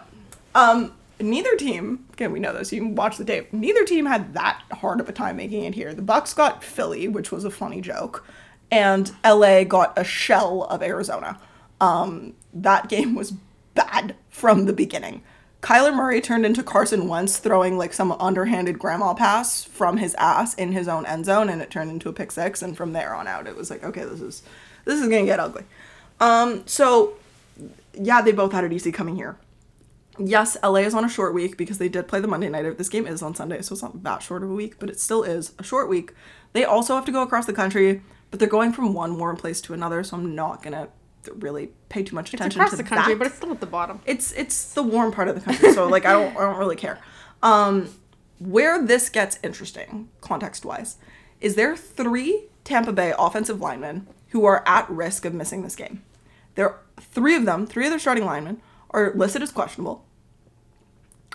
um, neither team. Again, we know this. You can watch the tape. Neither team had that hard of a time making it here. The Bucs got Philly, which was a funny joke, and LA got a shell of Arizona. Um, that game was bad from the beginning. Kyler Murray turned into Carson Wentz throwing like some underhanded grandma pass from his ass in his own end zone, and it turned into a pick six. And from there on out, it was like, okay, this is this is gonna get ugly. Um, so yeah, they both had it easy coming here. Yes, LA is on a short week because they did play the Monday night. This game is on Sunday, so it's not that short of a week, but it still is a short week. They also have to go across the country, but they're going from one warm place to another, so I'm not gonna really pay too much attention It's across to the country, that. but it's still at the bottom. it's it's the warm part of the country, so like I don't I don't really care. Um, where this gets interesting, context wise, is there three Tampa Bay offensive linemen who are at risk of missing this game. There three of them, three of their starting linemen are listed as questionable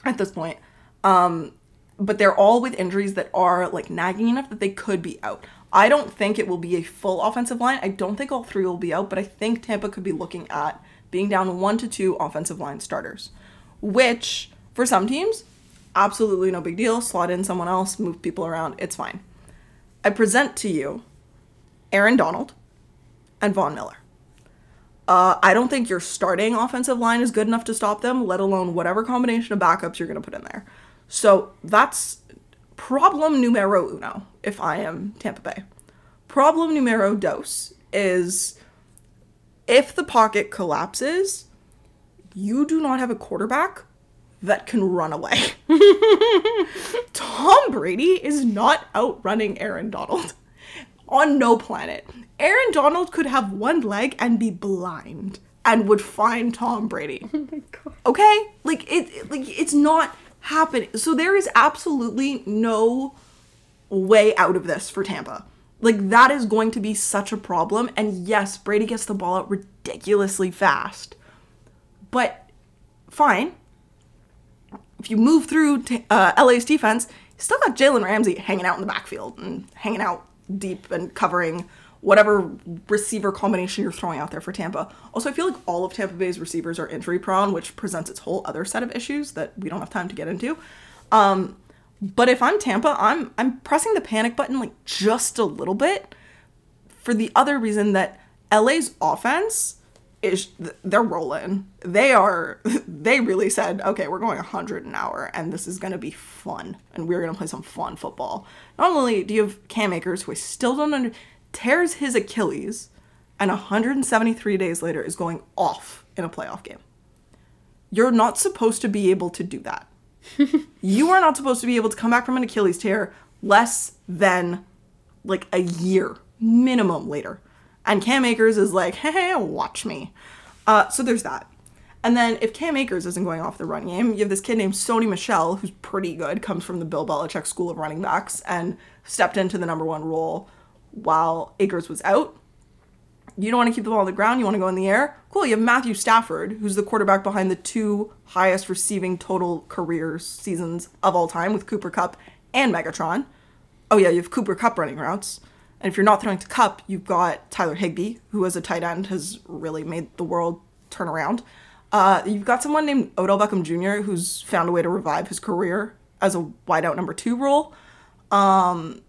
at this point. Um, but they're all with injuries that are like nagging enough that they could be out. I don't think it will be a full offensive line. I don't think all three will be out, but I think Tampa could be looking at being down one to two offensive line starters, which for some teams, absolutely no big deal. Slot in someone else, move people around, it's fine. I present to you Aaron Donald and Von Miller. Uh, I don't think your starting offensive line is good enough to stop them, let alone whatever combination of backups you're going to put in there. So that's problem numero uno if I am Tampa Bay. Problem numero dos is if the pocket collapses, you do not have a quarterback that can run away. [laughs] Tom Brady is not outrunning Aaron Donald on no planet. Aaron Donald could have one leg and be blind and would find Tom Brady. Oh okay? Like it it- like it's not happening. So there is absolutely no way out of this for Tampa. Like that is going to be such a problem and yes, Brady gets the ball out ridiculously fast. But fine. If you move through t- uh, LA's defense, you still got Jalen Ramsey hanging out in the backfield and hanging out deep and covering whatever receiver combination you're throwing out there for Tampa. Also, I feel like all of Tampa Bay's receivers are injury prone, which presents its whole other set of issues that we don't have time to get into. Um, but if I'm Tampa, I'm I'm pressing the panic button like just a little bit for the other reason that LA's offense is they're rolling. They are [laughs] they really said, "Okay, we're going 100 an hour and this is going to be fun and we're going to play some fun football." Not only do you have Cam Akers who I still don't under tears his Achilles and 173 days later is going off in a playoff game. You're not supposed to be able to do that. [laughs] you are not supposed to be able to come back from an Achilles tear less than like a year minimum later. And Cam Akers is like, hey, watch me. Uh, so there's that. And then if Cam Akers isn't going off the run game, you have this kid named Sony Michel, who's pretty good, comes from the Bill Belichick School of Running Backs, and stepped into the number one role while Akers was out. You don't want to keep the ball on the ground, you want to go in the air. Cool, you have Matthew Stafford, who's the quarterback behind the two highest receiving total career seasons of all time with Cooper Kupp and Megatron. Oh, yeah, you have Cooper Kupp running routes. And if you're not throwing to Kupp, you've got Tyler Higbee, who as a tight end has really made the world turn around. Uh, you've got someone named Odell Beckham Jr., who's found a way to revive his career as a wideout number two role. Um,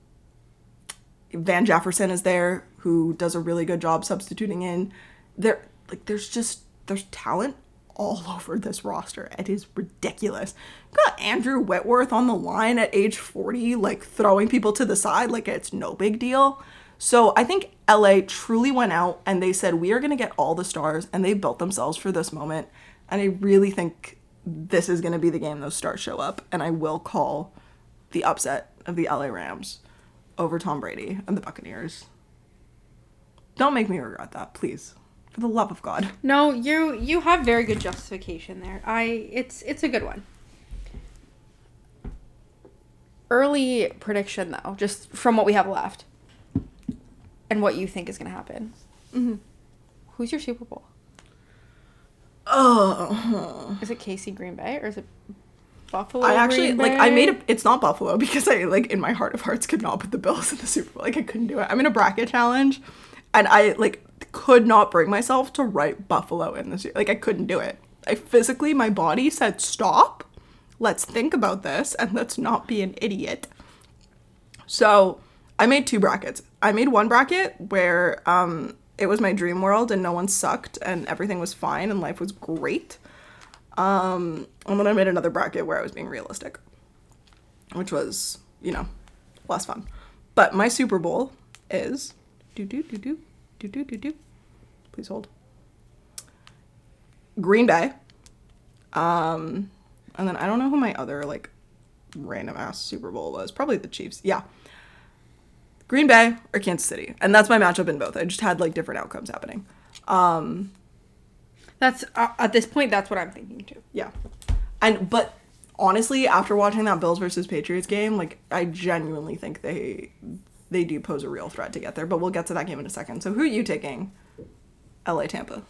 Van Jefferson is there, who does a really good job substituting in. There, like, there's just there's talent all [laughs] over this roster. It is ridiculous. Got Andrew Whitworth on the line at age 40, like throwing people to the side like it's no big deal. So I think LA truly went out and they said, we are going to get all the stars, and they built themselves for this moment. And I really think this is going to be the game those stars show up, and I will call the upset of the LA Rams over Tom Brady and the Buccaneers. Don't make me regret that, please. For the love of God. No, you you have very good justification there. I it's it's a good one. Early prediction though, just from what we have left, and what you think is going to happen. Mm-hmm. Who's your Super Bowl? Oh, Is it Casey Green Bay or is it Buffalo? I actually like. I made a. It's not Buffalo [laughs] because I like in my heart of hearts could not put the Bills in the Super Bowl. Like I couldn't do it. I'm in a bracket challenge, and I like could not bring myself to write Buffalo in this. Like I couldn't do it. I physically, my body said stop. Let's think about this and let's not be an idiot. So I made two brackets. I made one bracket where um, it was my dream world and no one sucked and everything was fine and life was great. Um, and then I made another bracket where I was being realistic, which was, you know, less fun. But my Super Bowl is do do do do do do do do. Please hold. Green Bay. Um, and then I don't know who my other like random ass Super Bowl was. Probably the Chiefs. Yeah. Green Bay or Kansas City. And that's my matchup in both. I just had like different outcomes happening. Um, That's uh, at this point. That's what I'm thinking too. yeah. And but honestly, after watching that Bills versus Patriots game, like I genuinely think they they do pose a real threat to get there, but we'll get to that game in a second. So who are you taking? LA Tampa.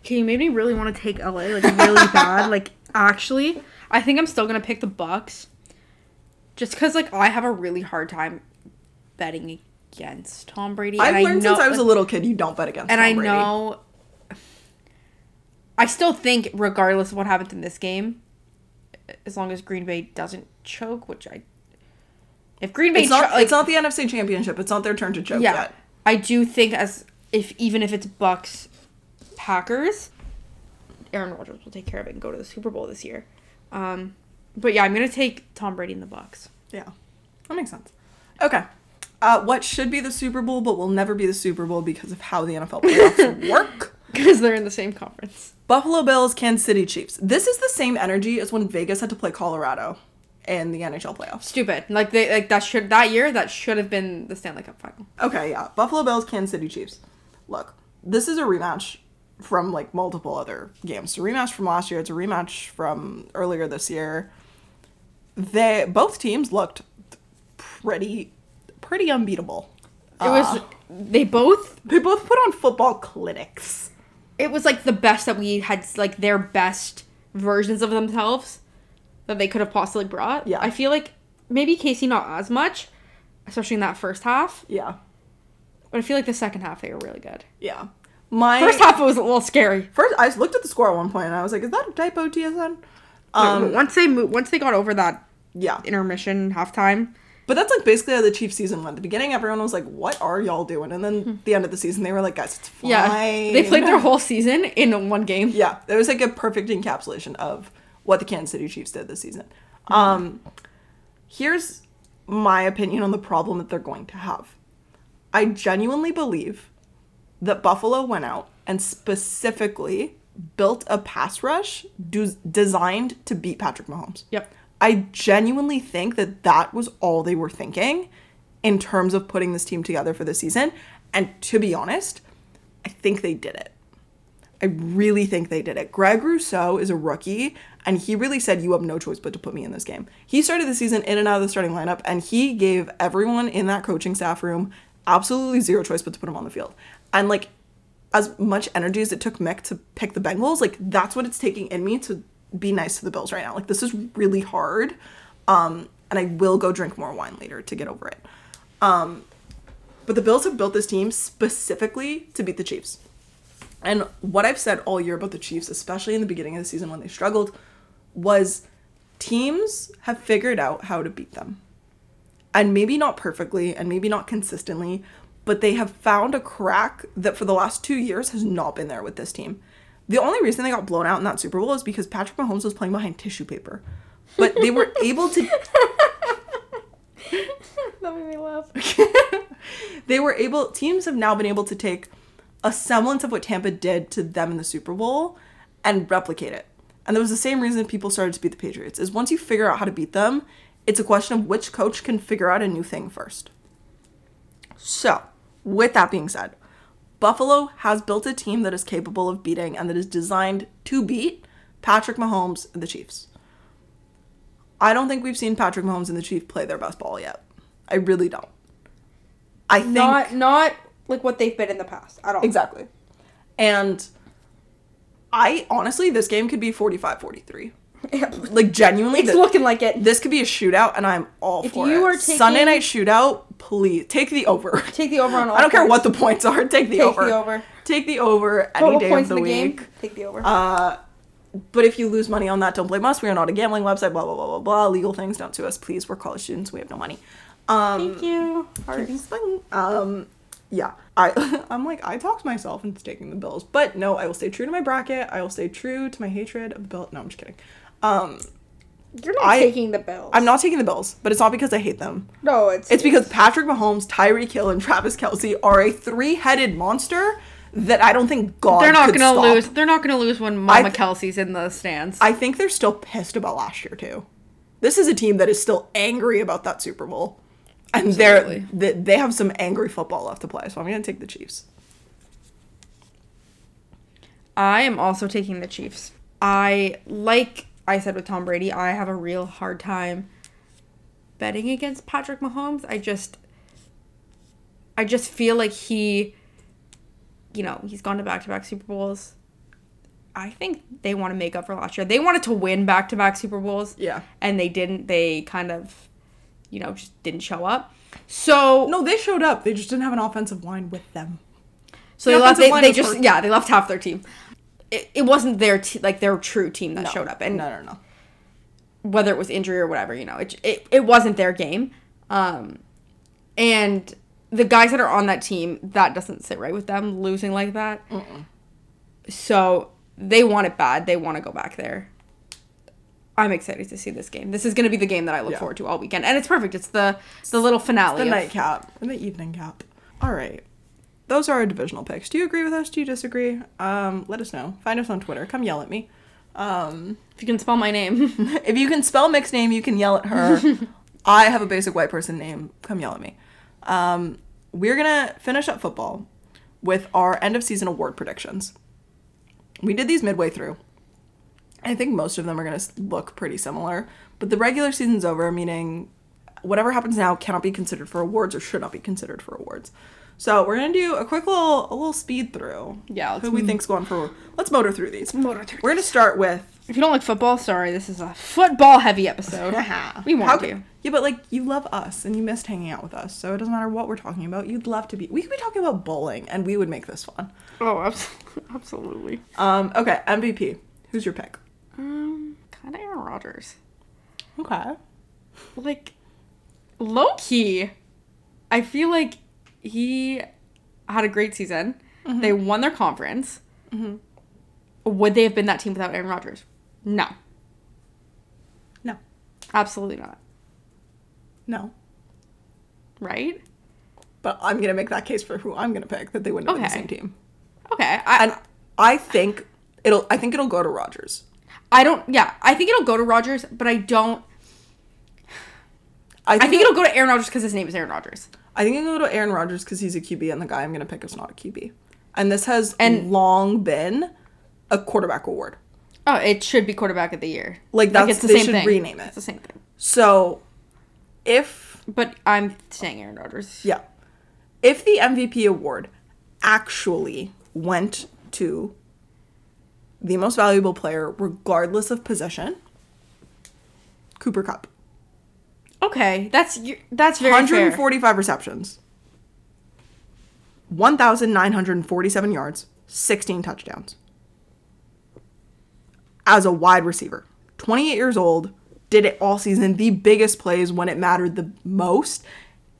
Okay, you made me really want to take LA, like really [laughs] bad. Like actually, I think I'm still gonna pick the Bucs, just because like I have a really hard time betting against Tom Brady. I've and learned I know, since I was a little kid you don't bet against and Tom I Brady. know. I still think, regardless of what happens in this game, as long as Green Bay doesn't choke, which I, if Green Bay it's not cho- like, it's not the NFC championship. It's not their turn to choke yeah, yet. I do think as if even if it's Bucs, Packers, Aaron Rodgers will take care of it and go to the Super Bowl this year. Um, but yeah, I'm gonna take Tom Brady in the Bucs. Yeah. That makes sense. Okay. Uh, what should be the Super Bowl but will never be the Super Bowl because of how the NFL playoffs [laughs] work? Because they're in the same conference. Buffalo Bills, Kansas City Chiefs. This is the same energy as when Vegas had to play Colorado in the NHL playoffs. Stupid. Like they like that should that year that should have been the Stanley Cup final. Okay, yeah. Buffalo Bills, Kansas City Chiefs. Look, this is a rematch from like multiple other games. It's a rematch from last year. It's a rematch from earlier this year. They both teams looked pretty pretty unbeatable. It was they both They both put on football clinics. it was like the best that we had like their best versions of themselves that they could have possibly brought. Yeah. I feel like maybe Casey not as much, especially in that first half. Yeah. But I feel like the second half they were really good. Yeah. My First half it was a little scary. first I just looked at the score at one point and I was like, is that a typo TSN? Um once they mo- once they got over that yeah. intermission halftime, But that's like basically how the Chiefs season went. At the beginning, everyone was like, "What are y'all doing?" And then the end of the season, they were like, "Guys, it's fine." Yeah, they played their [laughs] whole season in one game. Yeah, it was like a perfect encapsulation of what the Kansas City Chiefs did this season. Mm-hmm. Um, here's my opinion on the problem that they're going to have. I genuinely believe that Buffalo went out and specifically built a pass rush do- designed to beat Patrick Mahomes. Yep. I genuinely think that that was all they were thinking in terms of putting this team together for the season. And to be honest, I think they did it. I really think they did it. Greg Rousseau is a rookie, and he really said, You have no choice but to put me in this game. He started the season in and out of the starting lineup, and he gave everyone in that coaching staff room absolutely zero choice but to put him on the field. And like, as much energy as it took Mick to pick the Bengals, like, that's what it's taking in me to be nice to the Bills right now. Like, this is really hard. Um, and I will go drink more wine later to get over it. Um, but the Bills have built this team specifically to beat the Chiefs. And what I've said all year about the Chiefs, especially in the beginning of the season when they struggled, was teams have figured out how to beat them. And maybe not perfectly and maybe not consistently, but they have found a crack that for the last two years has not been there with this team. The only reason they got blown out in that Super Bowl is because Patrick Mahomes was playing behind tissue paper. But they were [laughs] able to That made me laugh. [laughs] they were able teams have now been able to take a semblance of what Tampa did to them in the Super Bowl and replicate it. And that was the same reason people started to beat the Patriots. Is once you figure out how to beat them, it's a question of which coach can figure out a new thing first. So, with that being said, Buffalo has built a team that is capable of beating and that is designed to beat Patrick Mahomes and the Chiefs. I don't think we've seen Patrick Mahomes and the Chiefs play their best ball yet. I really don't. I think Not not like what they've been in the past at all. exactly. And I honestly this game could be 45-43. [laughs] Like genuinely It's th- looking like it. this could be a shootout and I'm all If for you it. are Sunday night shootout, please take the over. [laughs] Take the over on all I don't care points. what the points are. Take the Take over. Take the over. Take the over any Total day points of in the, the week. game. Take the over. Uh, but if you lose money on that, don't blame us. We are not a gambling website. Blah blah blah blah blah. Legal things don't sue us, please. We're college students. We have no money. Um, Thank you. fun. Um, yeah. I [laughs] I'm like I talked to myself into taking the Bills, but no, I will stay true to my bracket. I will stay true to my hatred of the Bill. No, I'm just kidding. Um, You're not I- taking the Bills. I'm not taking the Bills, but it's not because I hate them. No, it's It's because Patrick Mahomes, Tyreek Hill, and Travis Kelce are a three-headed monster that I don't think God. they're not could gonna stop. lose. They're not gonna lose when Mama th- Kelce's in the stands. I think they're still pissed about last year too. This is a team that is still angry about that Super Bowl, and they're they, they have some angry football left to play. So I'm gonna take the Chiefs. I am also taking the Chiefs. I like I said with Tom Brady, I have a real hard time betting against Patrick Mahomes. I just I just feel like he you know, he's gone to back-to-back Super Bowls. I think they want to make up for last year. They wanted to win back-to-back Super Bowls. Yeah. And they didn't. They kind of you know, just didn't show up. So No, they showed up. They just didn't have an offensive line with them. So The they left. They, they just hurt. yeah, they left half their team. It, it wasn't their te- like their true team that No, showed up, and no, no, no. whether it was injury or whatever, you know, it it, it wasn't their game. Um, and the guys that are on that team, that doesn't sit right with them losing like that. So they want it bad. They want to go back there. I'm excited to see this game. This is going to be the game that I look Yeah. forward to all weekend, and it's perfect. It's the the little finale. The of- nightcap and the evening cap. All right. Those are our divisional picks. Do you agree with us? Do you disagree? Um, let us know. Find us on Twitter. Come yell at me. Um, If you can spell my name, [laughs] if you can spell Mick's name, you can yell at her. [laughs] I have a basic white person name. Come yell at me. Um, we're gonna finish up football with our end of season award predictions. We did these midway through. I think most of them are gonna look pretty similar, but the regular season's over, meaning whatever happens now cannot be considered for awards or should not be considered for awards. So we're gonna do a quick little a little speed through. Yeah, let's who we think's going for. Let's motor through these. motor through We're gonna start with if you don't like football, sorry, this is a football heavy episode. [laughs] we want How to. Yeah, but like you love us and you missed hanging out with us, so it doesn't matter what we're talking about. You'd love to be. We could be talking about bowling, and we would make this fun. Oh, abs- [laughs] absolutely. Um. Okay. MVP. Who's your pick? Um, kind of Aaron Rodgers. Okay. Like, low key, I feel like he had a great season. Mm-hmm. They won their conference. Mm-hmm. Would they have been that team without Aaron Rodgers? No, No. absolutely not. No. Right? But I'm gonna make that case for who I'm gonna pick that they wouldn't have been the same team. Okay. I, And I think it'll. I think it'll go to Rodgers. I don't. Yeah, I think it'll go to Rodgers, but I don't. I I think, think it'll. it'll go to Aaron Rodgers because his name is Aaron Rodgers. I think it'll go to Aaron Rodgers because he's a QB, and the guy I'm gonna pick is not a QB. And this has And- long been a quarterback award. Oh, it should be quarterback of the year. Like, that's- they should rename it. It's the same thing. So, if But I'm saying Aaron Rodgers. Yeah. If the MVP award actually went to the most valuable player, regardless of position, Cooper Kupp. Okay, that's that's very fair. 145 receptions, 1,947 yards, 16 touchdowns. As a wide receiver, 28 years old, did it all season, the biggest plays when it mattered the most.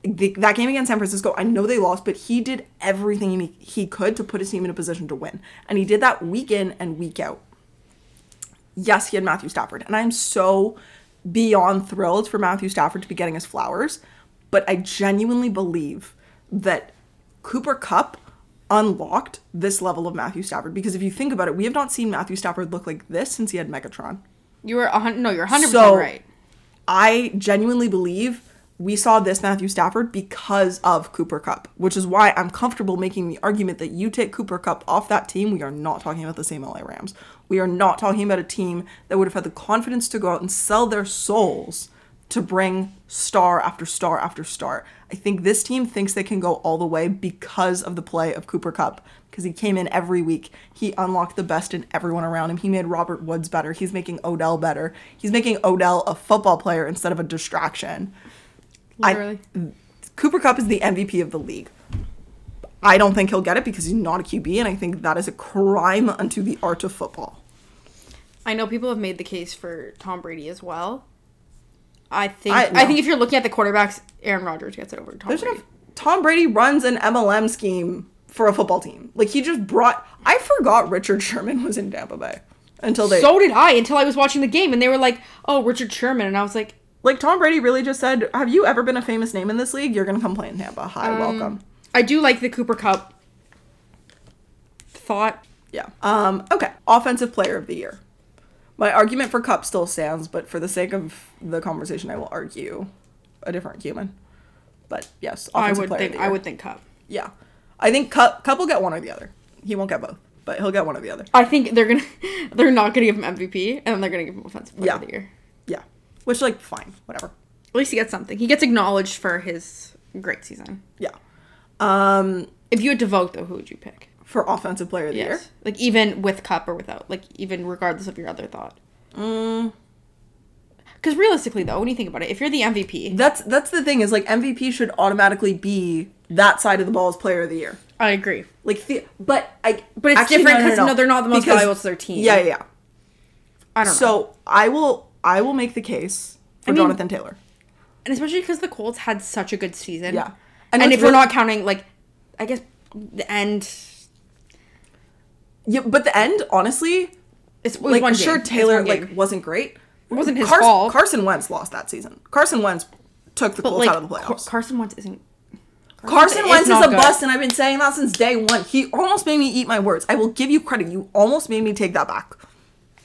The, that game against San Francisco, I know they lost, but he did everything he, he could to put his team in a position to win. And he did that week in and week out. Yes, he had Matthew Stafford. And I'm so beyond thrilled for Matthew Stafford to be getting his flowers. But I genuinely believe that Cooper Kupp unlocked this level of Matthew Stafford because if you think about it, we have not seen Matthew Stafford look like this since he had Megatron. You were a hun- no, you're 100 So- percent right. I genuinely believe we saw this Matthew Stafford because of Cooper Kupp, which is why I'm comfortable making the argument that you take Cooper Kupp off that team, we are not talking about the same LA Rams. We are not talking about a team that would have had the confidence to go out and sell their souls to bring star after star after star. I think this team thinks they can go all the way because of the play of Cooper Kupp. Because he came in every week. He unlocked the best in everyone around him. He made Robert Woods better. He's making Odell better. He's making Odell a football player instead of a distraction. I- Literally. Cooper Kupp is the MVP of the league. I don't think he'll get it because he's not a QB, and I think that is a crime unto the art of football. I know people have made the case for Tom Brady as well. I think I- I, think if you're looking at the quarterbacks, Aaron Rodgers gets it over Tom There's Brady. enough. Tom Brady runs an MLM scheme for a football team. Like he just brought. I forgot Richard Sherman was in Tampa Bay until they. So did I until I was watching the game and they were like, "Oh, Richard Sherman," and I was like, like Tom Brady really just said, "Have you ever been a famous name in this league? You're gonna come play in Tampa. Hi, Um, welcome." I do like the Cooper Kupp thought. Yeah. Um. Okay. Offensive Player of the Year. My argument for Kupp still stands, but for the sake of the conversation, I will argue a different human. But yes, I would player think of the I would think Kupp. Yeah, I think Kupp Kupp will get one or the other. He won't get both, but he'll get one or the other. I think they're gonna [laughs] they're not gonna give him MVP and then they're gonna give him offensive player Yeah. of the year. Which like fine, whatever. At least he gets something. He gets acknowledged for his great season. Yeah. Um, If you had to vote though, who would you pick? for offensive player of the year, Like even with Kupp or without, like even regardless of your other thought. Mm. Because realistically, though, when you think about it, if you're the MVP, that's that's the thing is like MVP should automatically be that side of the ball as player of the year. I agree. Like the but I But it's different because no, they're not the most valuable to their team. Yeah, yeah, yeah. I don't know. So I will I will make the case for I mean- Jonathan Taylor. and especially because the Colts had such a good season. Yeah. And, And if we're not counting, like, I guess the end. Yeah, but the end, honestly, It's like one sure game. Taylor one like wasn't great. It wasn't his Cars- fault. Carson Wentz lost that season. Carson Wentz took the but Colts like out of the playoffs. Carson Wentz isn't. Carson Wentz is a good. bust, and I've been saying that since day one. He almost made me eat my words. I will give you credit. You almost made me take that back.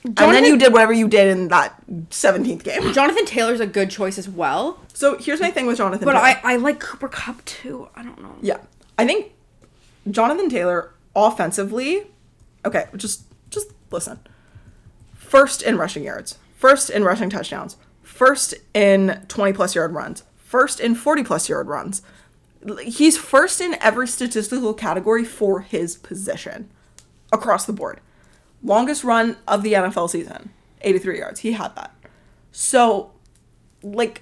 And then you did whatever you did in that 17th game. [laughs] Jonathan Taylor's a good choice as well, So here's my thing with Jonathan but Taylor. I I like Cooper Kupp too. I don't know. Yeah. I think Jonathan Taylor offensively, okay, just just listen. First in rushing yards, first in rushing touchdowns, first in 20 plus yard runs, first in 40 plus yard runs. He's first in every statistical category for his position across the board. Longest run of the NFL season, 83 yards. He had that. So, like,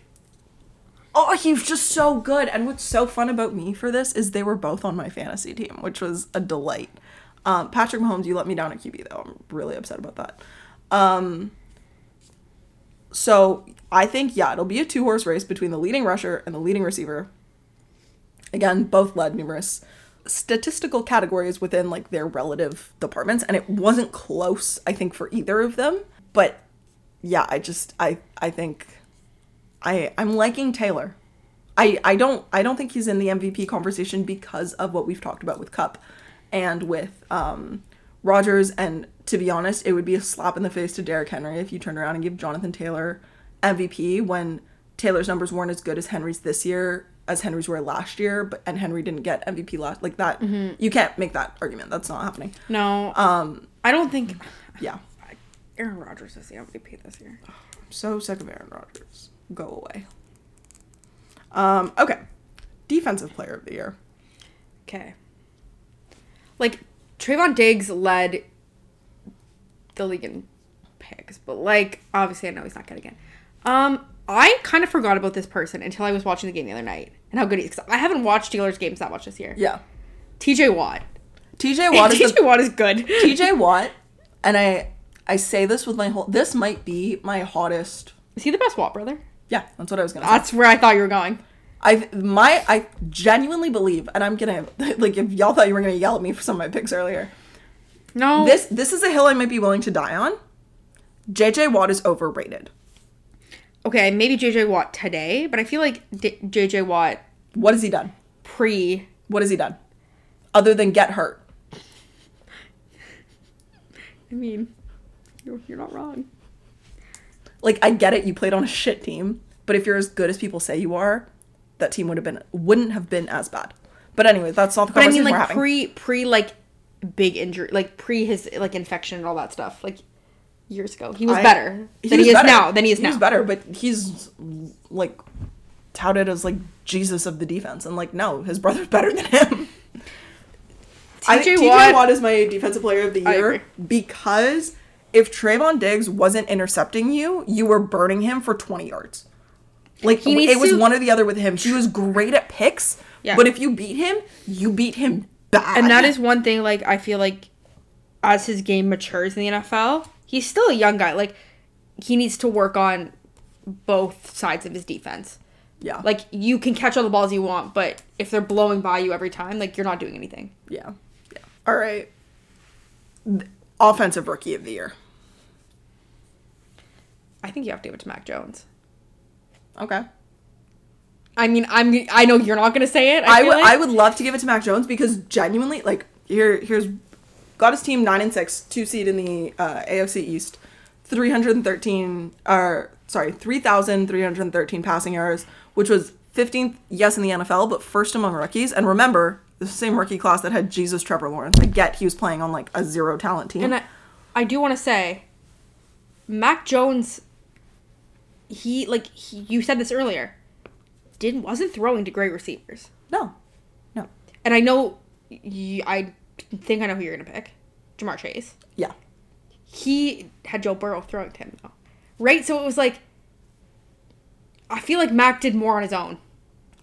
Oh, he's just so good. And what's so fun about me for this is they were both on my fantasy team, which was a delight. Um, Patrick Mahomes, you let me down at QB though. I'm really upset about that. Um, so I think yeah, it'll be a two horse race between the leading rusher and the leading receiver. Again, both led numerous statistical categories within like their relative departments, and it wasn't close. I think for either of them, but yeah, I just I I think I I'm liking Taylor. I I don't I don't think he's in the MVP conversation because of what we've talked about with Kupp and with um Rodgers and to be honest, it would be a slap in the face to Derrick Henry if you turned around and give Jonathan Taylor MVP when Taylor's numbers weren't as good as Henry's this year as Henry's were last year, but and Henry didn't get MVP last like that. You can't make that argument. That's not happening. No. Um. I don't think Yeah. Aaron Rodgers is the MVP this year. [sighs] I'm so sick of Aaron Rodgers. Go away. Um, okay. Defensive player of the year. Okay. Like Trevon Diggs led the league in picks, but like obviously I know he's not good again. Um, I kind of forgot about this person until I was watching the game the other night and how good he is. 'cause I haven't watched Steelers games that much this year. Yeah. TJ Watt. TJ [laughs] Watt is TJ the, Watt is good. [laughs] TJ [laughs] Watt, and I I say this with my whole this might be my hottest Is he the best Watt brother? yeah, that's what I was gonna say. That's where I thought you were going. I my I genuinely believe, and I'm gonna like if y'all thought you were gonna yell at me for some of my picks earlier. No. This this is a hill I might be willing to die on. JJ Watt is overrated. Okay, maybe JJ Watt today, but I feel like D- JJ Watt What has he done? pre What has he done? other than get hurt. I mean, you're, you're not wrong. Like I get it, you played on a shit team, but if you're as good as people say you are, that team would have been wouldn't have been as bad. But anyway, that's not the But I mean, like having. pre pre like big injury, like pre his like infection and all that stuff, like years ago, he was I- better than was he is better. now. Than he is he now. was better, but he's like touted as like Jesus of the defense, and like no, his brother's [laughs] better than him. TJ Watt- Watt is my defensive player of the year because if Trevon Diggs wasn't intercepting you, you were burning him for 20 yards. Like He it was to- one or the other with him. He was great at picks, Yeah. but if you beat him, you beat him bad. and that is one thing. Like I feel like as his game matures in the NFL, he's still a young guy. Like he needs to work on both sides of his defense. yeah, Like you can catch all the balls you want, but if they're blowing by you every time, like you're not doing anything. yeah, yeah. All right. Offensive rookie of the year. I think you have to give it to Mac Jones. Okay. I mean, I'm I know you're not gonna say it. I I, would feel I like. would love to give it to Mac Jones because genuinely like here here's got his team nine and six, two seed in the uh, AFC East, three hundred and thirteen or sorry three thousand three hundred and thirteen passing yards, which was fifteenth yes in the NFL, but first among rookies. And remember the same rookie class that had Jesus Trevor Lawrence. I get he was playing on like a zero talent team. And I, I do want to say, Mac Jones. He like he, you said this earlier. Didn't wasn't throwing to great receivers, no, no, and I know. y I think I know who you're gonna pick, Ja'Marr Chase. yeah, He had Joe Burrow throwing to him though, right? So it was like. I feel like Mac did more on his own.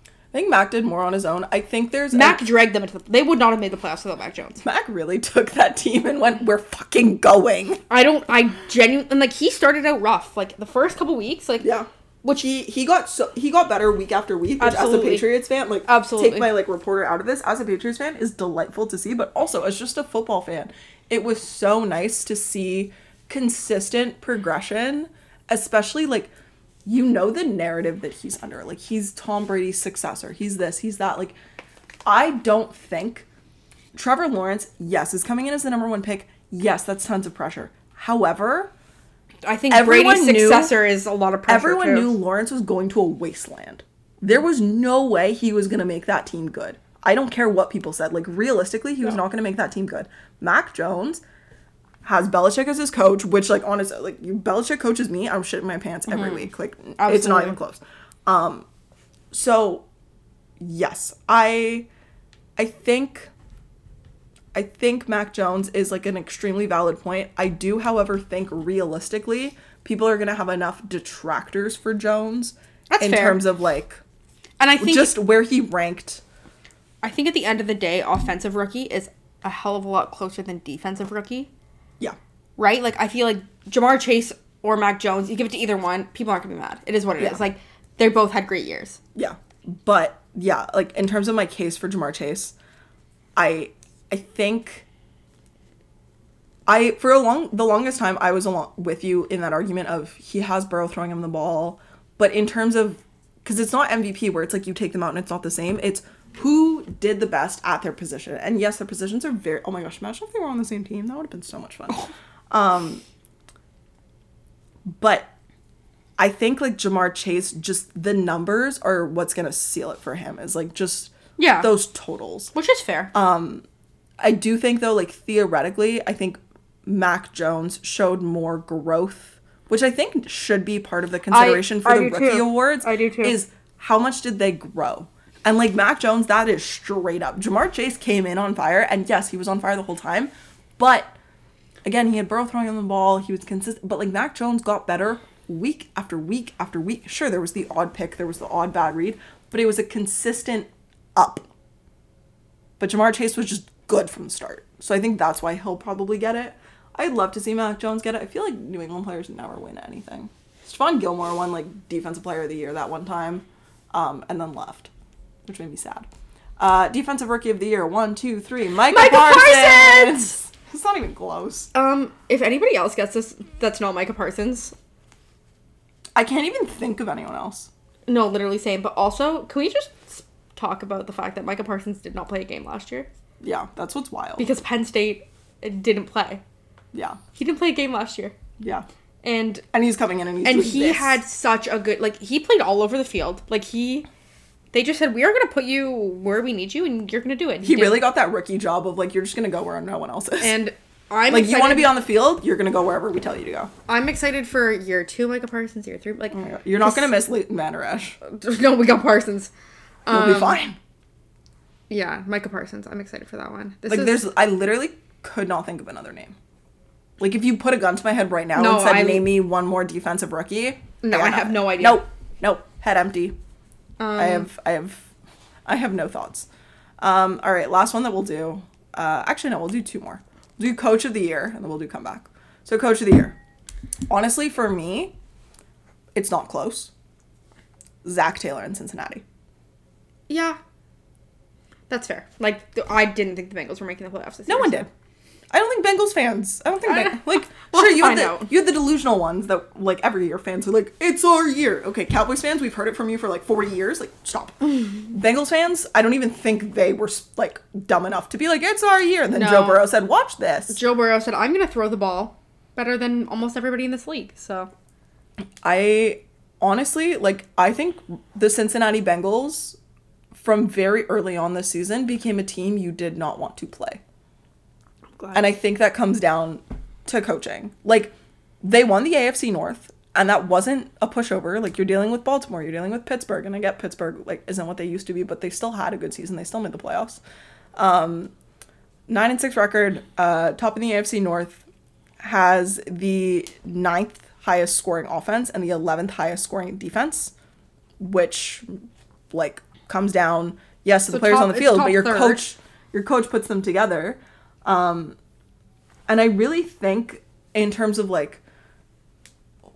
I think Mac did more on his own. I think there's a- Mac dragged them into the. They would not have made the playoffs without Mac Jones. Mac really took that team and went, "We're fucking going." I don't. I genuinely and like he started out rough. Like the first couple weeks, like Yeah. Which he he got so he got better week after week, which as a Patriots fan, like Absolutely. take my like reporter out of this, as a Patriots fan is delightful to see, but also as just a football fan, it was so nice to see consistent progression, especially like you know the narrative that he's under. Like he's Tom Brady's successor. He's this, he's that. Like I don't think Trevor Lawrence, yes, is coming in as the number one pick. Yes, that's tons of pressure. However, I think Everyone Brady's knew- successor is a lot of pressure. Everyone too. knew Lawrence was going to a wasteland. There was no way he was going to make that team good. I don't care what people said. Like realistically, he was not going to make that team good. Mac Jones has Belichick as his coach, which like honestly, like you Belichick coaches me, I'm shitting my pants every week. Like it's not even close. Um, so yes, I, I think. I think Mac Jones is like an extremely valid point. I do, however, think realistically, people are gonna have enough detractors for Jones That's in fair. terms of like and I think just where he ranked. I think at the end of the day, offensive rookie is a hell of a lot closer than defensive rookie, Yeah, right? Like I feel like Ja'Marr Chase or Mac Jones, you give it to either one, people aren't gonna be mad. It is what it is. Yeah. Like they both had great years. yeah, but yeah, like in terms of my case for Ja'Marr Chase, I I think I for a long the longest time I was along with you in that argument of he has Burrow throwing him the ball, but in terms of because it's not MVP where it's like you take them out and it's not the same. It's who did the best at their position. And yes, their positions are very. Oh my gosh! Imagine if they were on the same team. That would have been so much fun. [laughs] Um, but I think like Ja'Marr Chase, just the numbers are what's gonna seal it for him. Is like just Yeah. those totals. Which is fair. I do think though, like theoretically, I think Mac Jones showed more growth, which I think should be part of the consideration for I the rookie too. awards. I do too. Is how much did they grow? And like Mac Jones, that is straight up. Ja'Marr Chase came in on fire, and yes, he was on fire the whole time, but again, he had Burrow throwing him the ball. He was consistent, but like Mac Jones got better week after week after week. Sure, there was the odd pick, there was the odd bad read, but it was a consistent up. But Ja'Marr Chase was just good from the start. So I think that's why he'll probably get it. I'd love to see Mac Jones get it. I feel like New England players never win anything. Stephon Gilmore won like defensive player of the year that one time, um, and then left, which made me sad. Uh, defensive rookie of the year, one, two, three, Micah, Micah Parsons. Parsons! It's not even close. um, if anybody else gets this, that's not Micah Parsons. I can't even think of anyone else. No, literally same. But also, can we just talk about the fact that Micah Parsons did not play a game last year? Yeah, that's what's wild. because Penn State didn't play. yeah, He didn't play a game last year, yeah. and And he's coming in and he's and he this. had such a good like he played all over the field. Like he, they just said we are gonna put you where we need you, and you're gonna do it. And He did. really got that rookie job of like you're just gonna go where no one else is. and. [laughs] I'm like you want to be on the field, you're gonna go wherever we tell you to go. I'm excited for year two, Micah Parsons. Year three, like You're not gonna miss Leighton Vander Esch. [laughs] no, we got Parsons. We'll Um, be fine. Yeah, Micah Parsons. I'm excited for that one. This Like is, there's, I literally could not think of another name. Like if you put a gun to my head right now No, and said I- name me one more defensive rookie. No, I have no idea. Nope, nope, head empty. um, I have, I have, I have no thoughts. Um, all right, last one that we'll do. Uh, actually, no, we'll do two more. We'll do coach of the year, and then we'll do comeback. So, coach of the year. Honestly, for me, it's not close. Zac Taylor in Cincinnati. yeah, that's fair. Like th- I didn't think the Bengals were making the playoffs this No year. one so- did. I don't think Bengals fans. I don't think I- Beng- like We'll [laughs] sure you have the you the delusional ones that like every year fans are like it's our year. Okay, Cowboys fans, we've heard it from you for like forty years. Like stop. [laughs] Bengals fans, I don't even think they were like dumb enough to be like it's our year. And then No. Joe Burrow said, "Watch this." Joe Burrow said, "I'm gonna throw the ball better than almost everybody in this league." So I honestly like I think the Cincinnati Bengals from very early on this season became a team you did not want to play. glad. And I think that comes down to coaching. Like they won the AFC North and that wasn't a pushover. Like you're dealing with Baltimore, you're dealing with Pittsburgh, and I get Pittsburgh like isn't what they used to be, but they still had a good season. They still made the playoffs. Um, nine and six record, uh, top in the AFC North, has the ninth highest scoring offense and the eleventh highest scoring defense, which like comes down yes to the players top- on the field, but your third. coach your coach puts them together. Um, and I really think in terms of like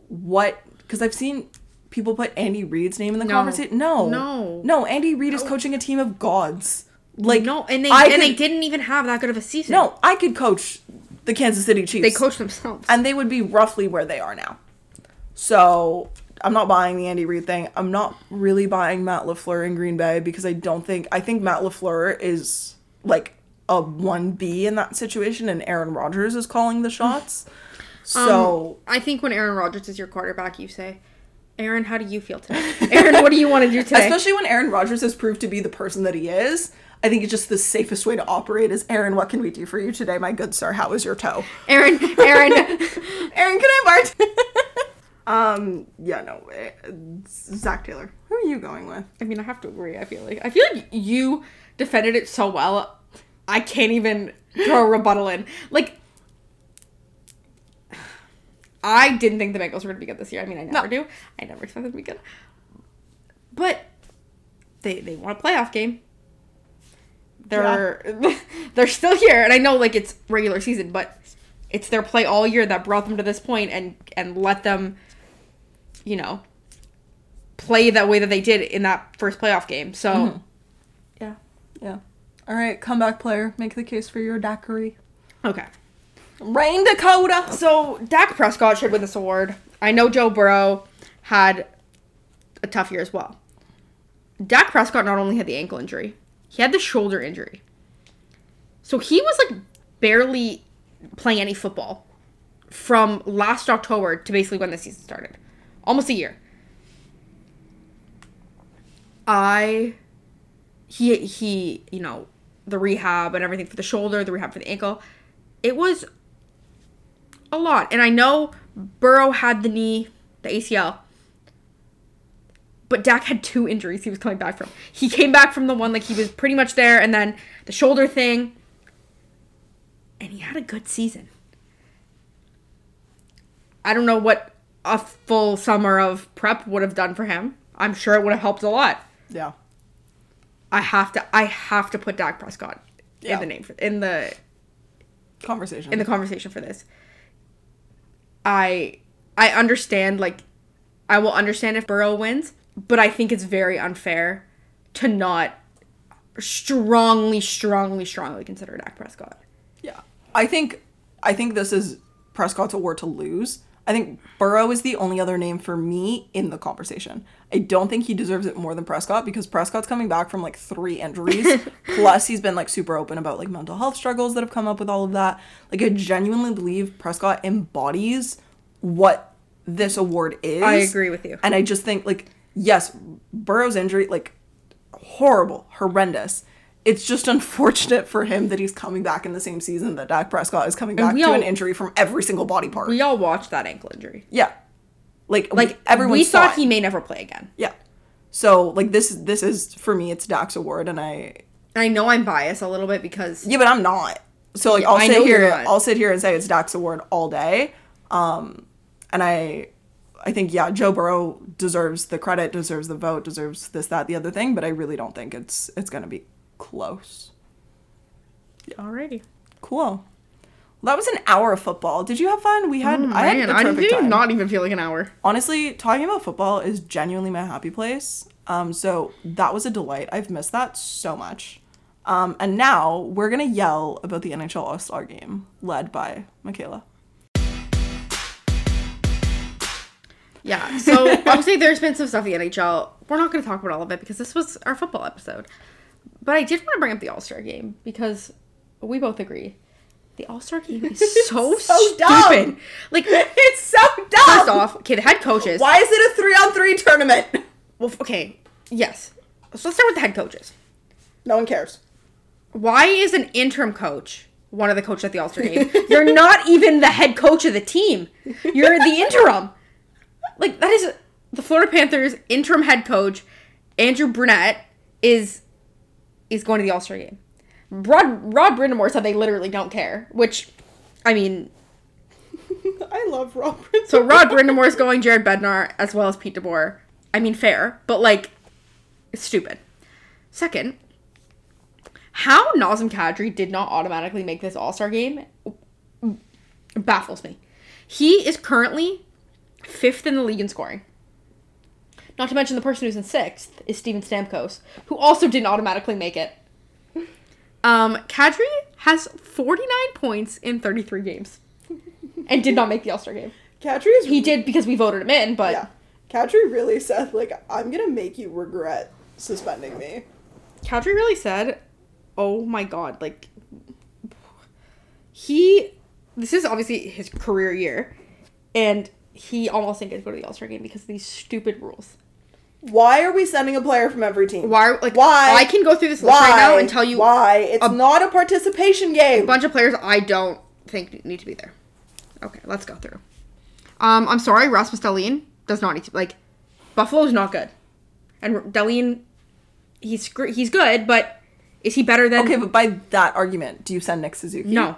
what because I've seen people put Andy Reid's name in the No. conversation. No, No. no. Andy Reid is coaching a team of gods. Like no, and they I and they didn't even have that good of a season. No, I could coach the Kansas City Chiefs. they coach themselves. and they would be roughly where they are now. So I'm not buying the Andy Reid thing. I'm not really buying Matt LaFleur in Green Bay because I don't think I think Matt LaFleur is like a one B in that situation, and Aaron Rodgers is calling the shots. [laughs] Um, so I think when Aaron Rodgers is your quarterback, you say, "Aaron, how do you feel today? [laughs] Aaron, what do you want to do today?" especially when Aaron Rodgers has proved to be the person that he is. I think it's just the safest way to operate is Aaron, what can we do for you today, my good sir? How is your toe? Aaron, Aaron, [laughs] Aaron, can I have art? Um, yeah, no. eh, Zac Taylor. Who are you going with? I mean, I have to agree. I feel like I feel like you defended it so well. I can't even throw a rebuttal in. Like, I didn't think the Bengals were going to be good this year. I mean, I never No. do. I never expected them to be good. But they they won a playoff game. They're [laughs] they're still here, and I know like it's regular season, but it's their play all year that brought them to this point and and let them, you know, play that way that they did in that first playoff game. So, mm-hmm. yeah. Yeah. All right, comeback player. Make the case for your daiquiri. Okay. Rain Dakota. So Dak Prescott should win this award. I know Joe Burrow had a tough year as well. Dak Prescott not only had the ankle injury, he had the shoulder injury. So he was like barely playing any football from last October to basically when the season started. Almost a year. I he he, you know, the rehab and everything for the shoulder, the rehab for the ankle. It was a lot. And I know Burrow had the knee, the ACL. But Dak had two injuries he was coming back from. He came back from the one like he was pretty much there and then the shoulder thing. And he had a good season. I don't know what a full summer of prep would have done for him. I'm sure it would have helped a lot. Yeah. I have to I have to put Dak Prescott Yeah. in the name for in the Conversation. in the conversation for this. I I understand like I will understand if Burrow wins, but I think it's very unfair to not strongly, strongly, strongly consider Dak Prescott. yeah. I think I think this is Prescott's award to lose. I think Burrow is the only other name for me in the conversation. I don't think he deserves it more than Prescott because Prescott's coming back from like three injuries. [laughs] Plus, he's been like super open about like mental health struggles that have come up with all of that. Like, I genuinely believe Prescott embodies what this award is. I agree with you. And I just think, like, yes, Burrow's injury, like, horrible, horrendous. It's just unfortunate for him that he's coming back in the same season that Dak Prescott is coming back to all- an injury from every single body part. We all watched that ankle injury. yeah. Like, Like like everyone we saw thought he may never play again. Yeah. So like this this is for me it's Dak's award and I I know I'm biased a little bit because yeah but I'm not. So like Yeah, I'll I sit here. I'll sit here and say it's Dak's award all day. Um and I I think yeah Joe Burrow deserves the credit, deserves the vote, deserves this that the other thing, but I really don't think it's it's going to be close. alrighty. Cool. That was an hour of football. Did you have fun? We had I had Man, the I did time. not even feel like an hour. honestly, talking about football is genuinely my happy place. Um, so that was a delight. I've missed that so much. Um, and now we're gonna yell about the NHL All Star Game, led by Mikayla. Yeah. So obviously there's been some stuff in the NHL. We're not going to talk about all of it because this was our football episode. But I did want to bring up the All Star game because we both agree the All Star game is [laughs] so, so stupid. dumb. Like [laughs] It's so dumb. first off, okay, the head coaches. why is it a three on three tournament? Well, okay, yes. So let's start with the head coaches. No one cares. Why is an interim coach one of the coaches at the All Star game? You're not [laughs] even the head coach of the team. You're the interim. Like that is the Florida Panthers interim head coach Andrew Brunette is is going to the All Star game. Rod Rod Brind'Amour said they literally don't care, which I mean, [laughs] I love Robert. so Rod Brind'Amour is going, Jared Bednar as well as Pete DeBoer. I mean, fair, but like, it's stupid. Second, how Nazem Kadri did not automatically make this All Star game baffles me. He is currently fifth in the league in scoring. Not to mention the person who's in sixth is Steven Stamkos, who also didn't automatically make it. Um, Kadri has 49 points in 33 games and did not make the All Star game. Kadri is He did because we voted him in, but yeah. Kadri really said like I'm gonna make you regret suspending me. Kadri really said, "Oh my god, like he this is obviously his career year and he almost didn't get to go to the All-Star game because of these stupid rules." Why are we sending a player from every team? Why like Why? I can go through this list Why? right now and tell you why it's a- not a participation game. a bunch of players I don't think need to be there. Okay, let's go through. Um, I'm sorry, Rasmus Dahlin does not need to like. Buffalo's not good, and Dahlin, he's he's good, but is he better than? Okay, but by that argument, do you send Nick Suzuki? no,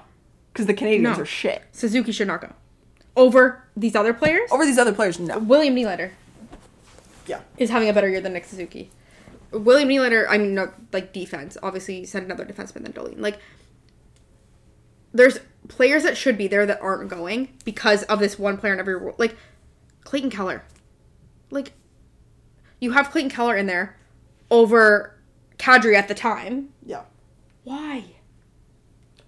because the Canadiens No. are shit. Suzuki should not go over these other players. Over these other players, no. William Nylander Yeah. is having a better year than Nick Suzuki. William Nylander, I mean, not like defense. Obviously, send another defenseman than Dahlin. Like, there's players that should be there that aren't going because of this one player in every role. Like, Clayton Keller. Like, you have Clayton Keller in there over Kadri at the time. Yeah. Why?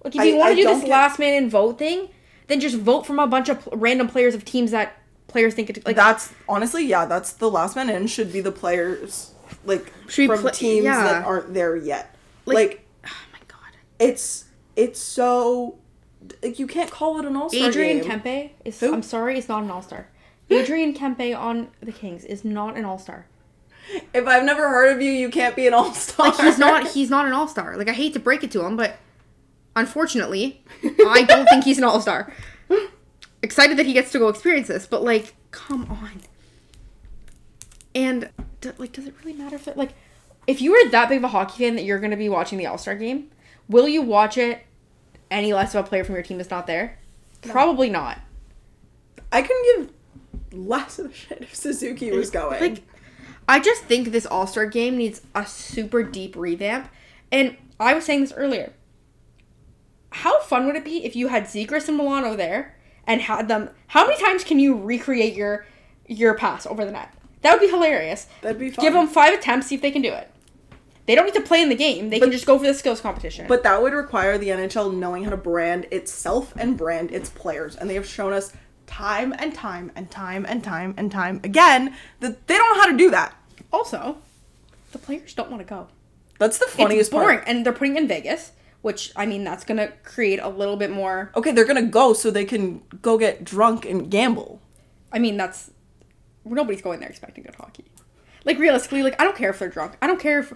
Like, if you want to do this get- last man in vote thing, then just vote from a bunch of pl- random players of teams that players think it like That's honestly, yeah, that's the last man in should be the players like Should from pla- teams yeah. that aren't there yet. Like- Like, Oh my god. it's it's so like you can't call it an all star Adrian game. Kempe is Who? I'm sorry, is not an all-star. [gasps] Adrian Kempe on the Kings is not an all-star. If I've never heard of you, you can't be an all star. Like he's not [laughs] he's not an all-star. Like I hate to break it to him, but unfortunately, I don't think he's an all-star. [laughs] Excited that he gets to go experience this, but like come on. And d- like does it really matter if it, like if you are that big of a hockey fan that you're going to be watching the All-Star game, will you watch it any less of a player from your team is not there? Probably not. I couldn't give less of a shit if Suzuki was going. Like, I just think this All Star game needs a super deep revamp. And I was saying this earlier. How fun would it be if you had Zegras and Milano there and had them? How many times can you recreate your your pass over the net? That would be hilarious. That'd be fun. Give them five attempts, see if they can do it. They don't need to play in the game. They can just go for the skills competition. But that would require the NHL knowing how to brand itself and brand its players. And they have shown us time and time and time and time and time again that they don't know how to do that. Also, the players don't want to go. That's the funniest it's boring, part. and they're putting in Vegas, which I mean that's gonna create a little bit more. Okay, they're gonna go so they can go get drunk and gamble. I mean that's nobody's going there expecting good hockey. Like realistically, like I don't care if they're drunk. I don't care if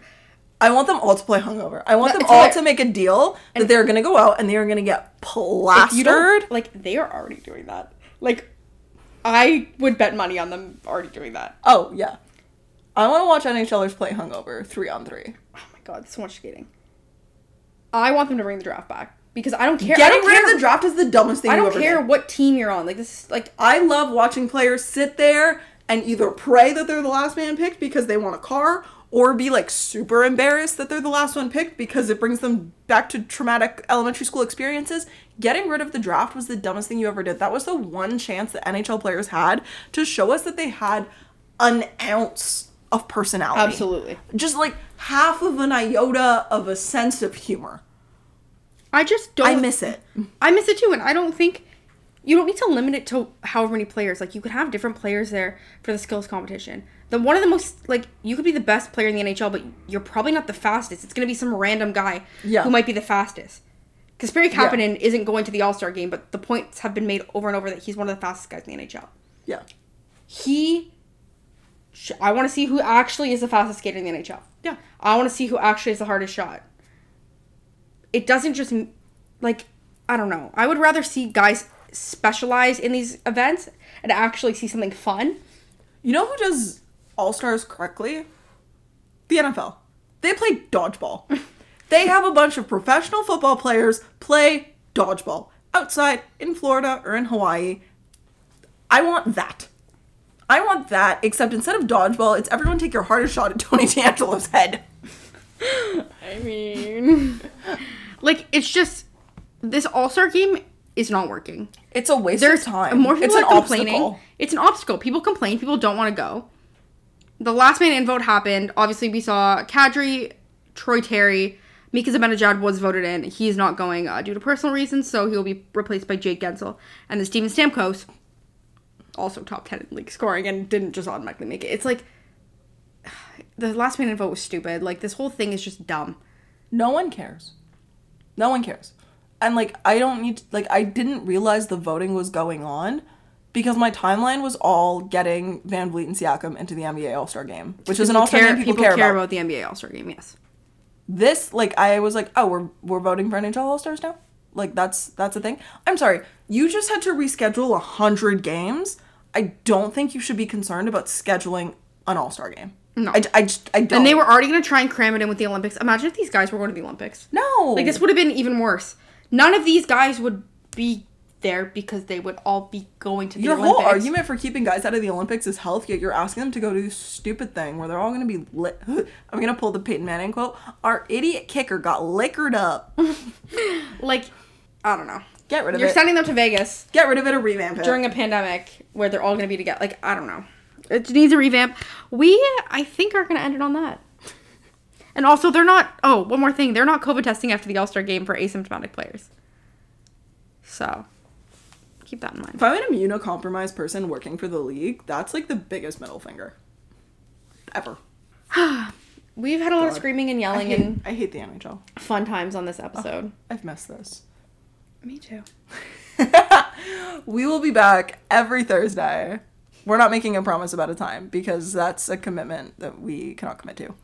I want them all to play hungover. I want That- them all to make a deal that they're gonna go out and they are gonna get plastered. like they are already doing that. Like I would bet money on them already doing that. Oh yeah, I want to watch NHLers play hungover three on three. Oh my god, so much skating. I want them to bring the draft back because I don't care. Getting rid of the draft is the dumbest thing you ever did. I don't care did. what team you're on. Like this is like I love watching players sit there and either pray that they're the last man picked because they want a car, or be like super embarrassed that they're the last one picked because it brings them back to traumatic elementary school experiences. Getting rid of the draft was the dumbest thing you ever did. That was the one chance that NHL players had to show us that they had an ounce of personality. absolutely. Just like half of an iota of a sense of humor. I just don't I miss it. I miss it too, and I don't think you don't need to limit it to however many players. Like you could have different players there for the skills competition. The one of the most like you could be the best player in the NHL, but you're probably not the fastest. It's gonna be some random guy Yeah. who might be the fastest. Because Barry Kapanen isn't going to the All Star game, but the points have been made over and over that he's one of the fastest guys in the NHL. Yeah. He, I want to see who actually is the fastest skater in the NHL. Yeah. I want to see who actually is the hardest shot. It doesn't just like I don't know. I would rather see guys specialize in these events and actually see something fun. You know who does All Stars correctly? The NFL. They play dodgeball. [laughs] they have a bunch of professional football players play dodgeball outside in Florida or in Hawaii. I want that. I want that, except instead of dodgeball, it's everyone take your hardest shot at Tony DeAngelo's head. I mean, [laughs] like it's just this All Star game is not working. It's a waste There's of time. more people it's are an complaining. obstacle. It's an obstacle. People complain. People don't want to go. The last man in vote happened. Obviously, we saw Kadri, Troy Terry, Mika Zibanejad was voted in. He's not going uh, due to personal reasons, so he'll be replaced by Jake Guentzel. And then Steven Stamkos, also top 10 in league scoring and didn't just automatically make it. It's like, [sighs] the last minute vote was stupid. Like, this whole thing is just dumb. No one cares. No one cares. And like I don't need to, like I didn't realize the voting was going on because my timeline was all getting VanVleet and Siakam into the NBA All-Star game, which is an All-Star game people, care, about. the NBA All Star game, yes. This like I was like, "Oh, we're we're voting for NHL All-Stars now?" Like that's that's a thing. I'm sorry. You just had to reschedule a 100 games. I don't think you should be concerned about scheduling an All-Star game. No. I, I just I don't. And they were already going to try and cram it in with the Olympics. Imagine if these guys were going to the Olympics. No. Like, this would have been even worse. None of these guys would be there because they would all be going to the Olympics. Your Olympics. whole argument for keeping guys out of the Olympics is health, yet you're asking them to go do this stupid thing where they're all going to be lit. [gasps] I'm going to pull the Peyton Manning quote. Our idiot kicker got liquored up. [laughs] Like, I don't know. Get rid of You're it. sending them to Vegas Get rid of it or revamp it. during a pandemic where they're all going to be together. Like, I don't know. It needs a revamp. We, I think, are going to end it on that. And also, they're not. Oh, one more thing. They're not COVID testing after the All Star game for asymptomatic players. So, keep that in mind. if I'm an immunocompromised person working for the league, that's like the biggest middle finger ever. [gasps] We've had a lot of God. screaming and I yelling hate, and I hate the NHL. fun times on this episode. I've missed this. Me too. [laughs] we will be back every Thursday. We're not making a promise about a time because that's a commitment that we cannot commit to.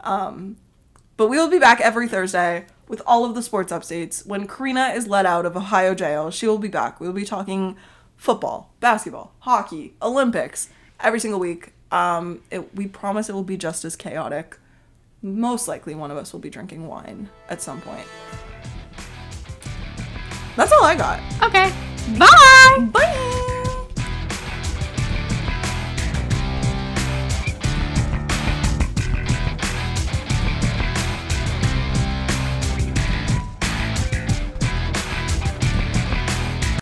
Um, but we will be back every Thursday with all of the sports updates. When Karina is let out of Ohio jail, she will be back. We will be talking football, basketball, hockey, Olympics every single week. Um, it, we promise it will be just as chaotic. Most likely, one of us will be drinking wine at some point. That's all I got. Okay. Bye. Bye.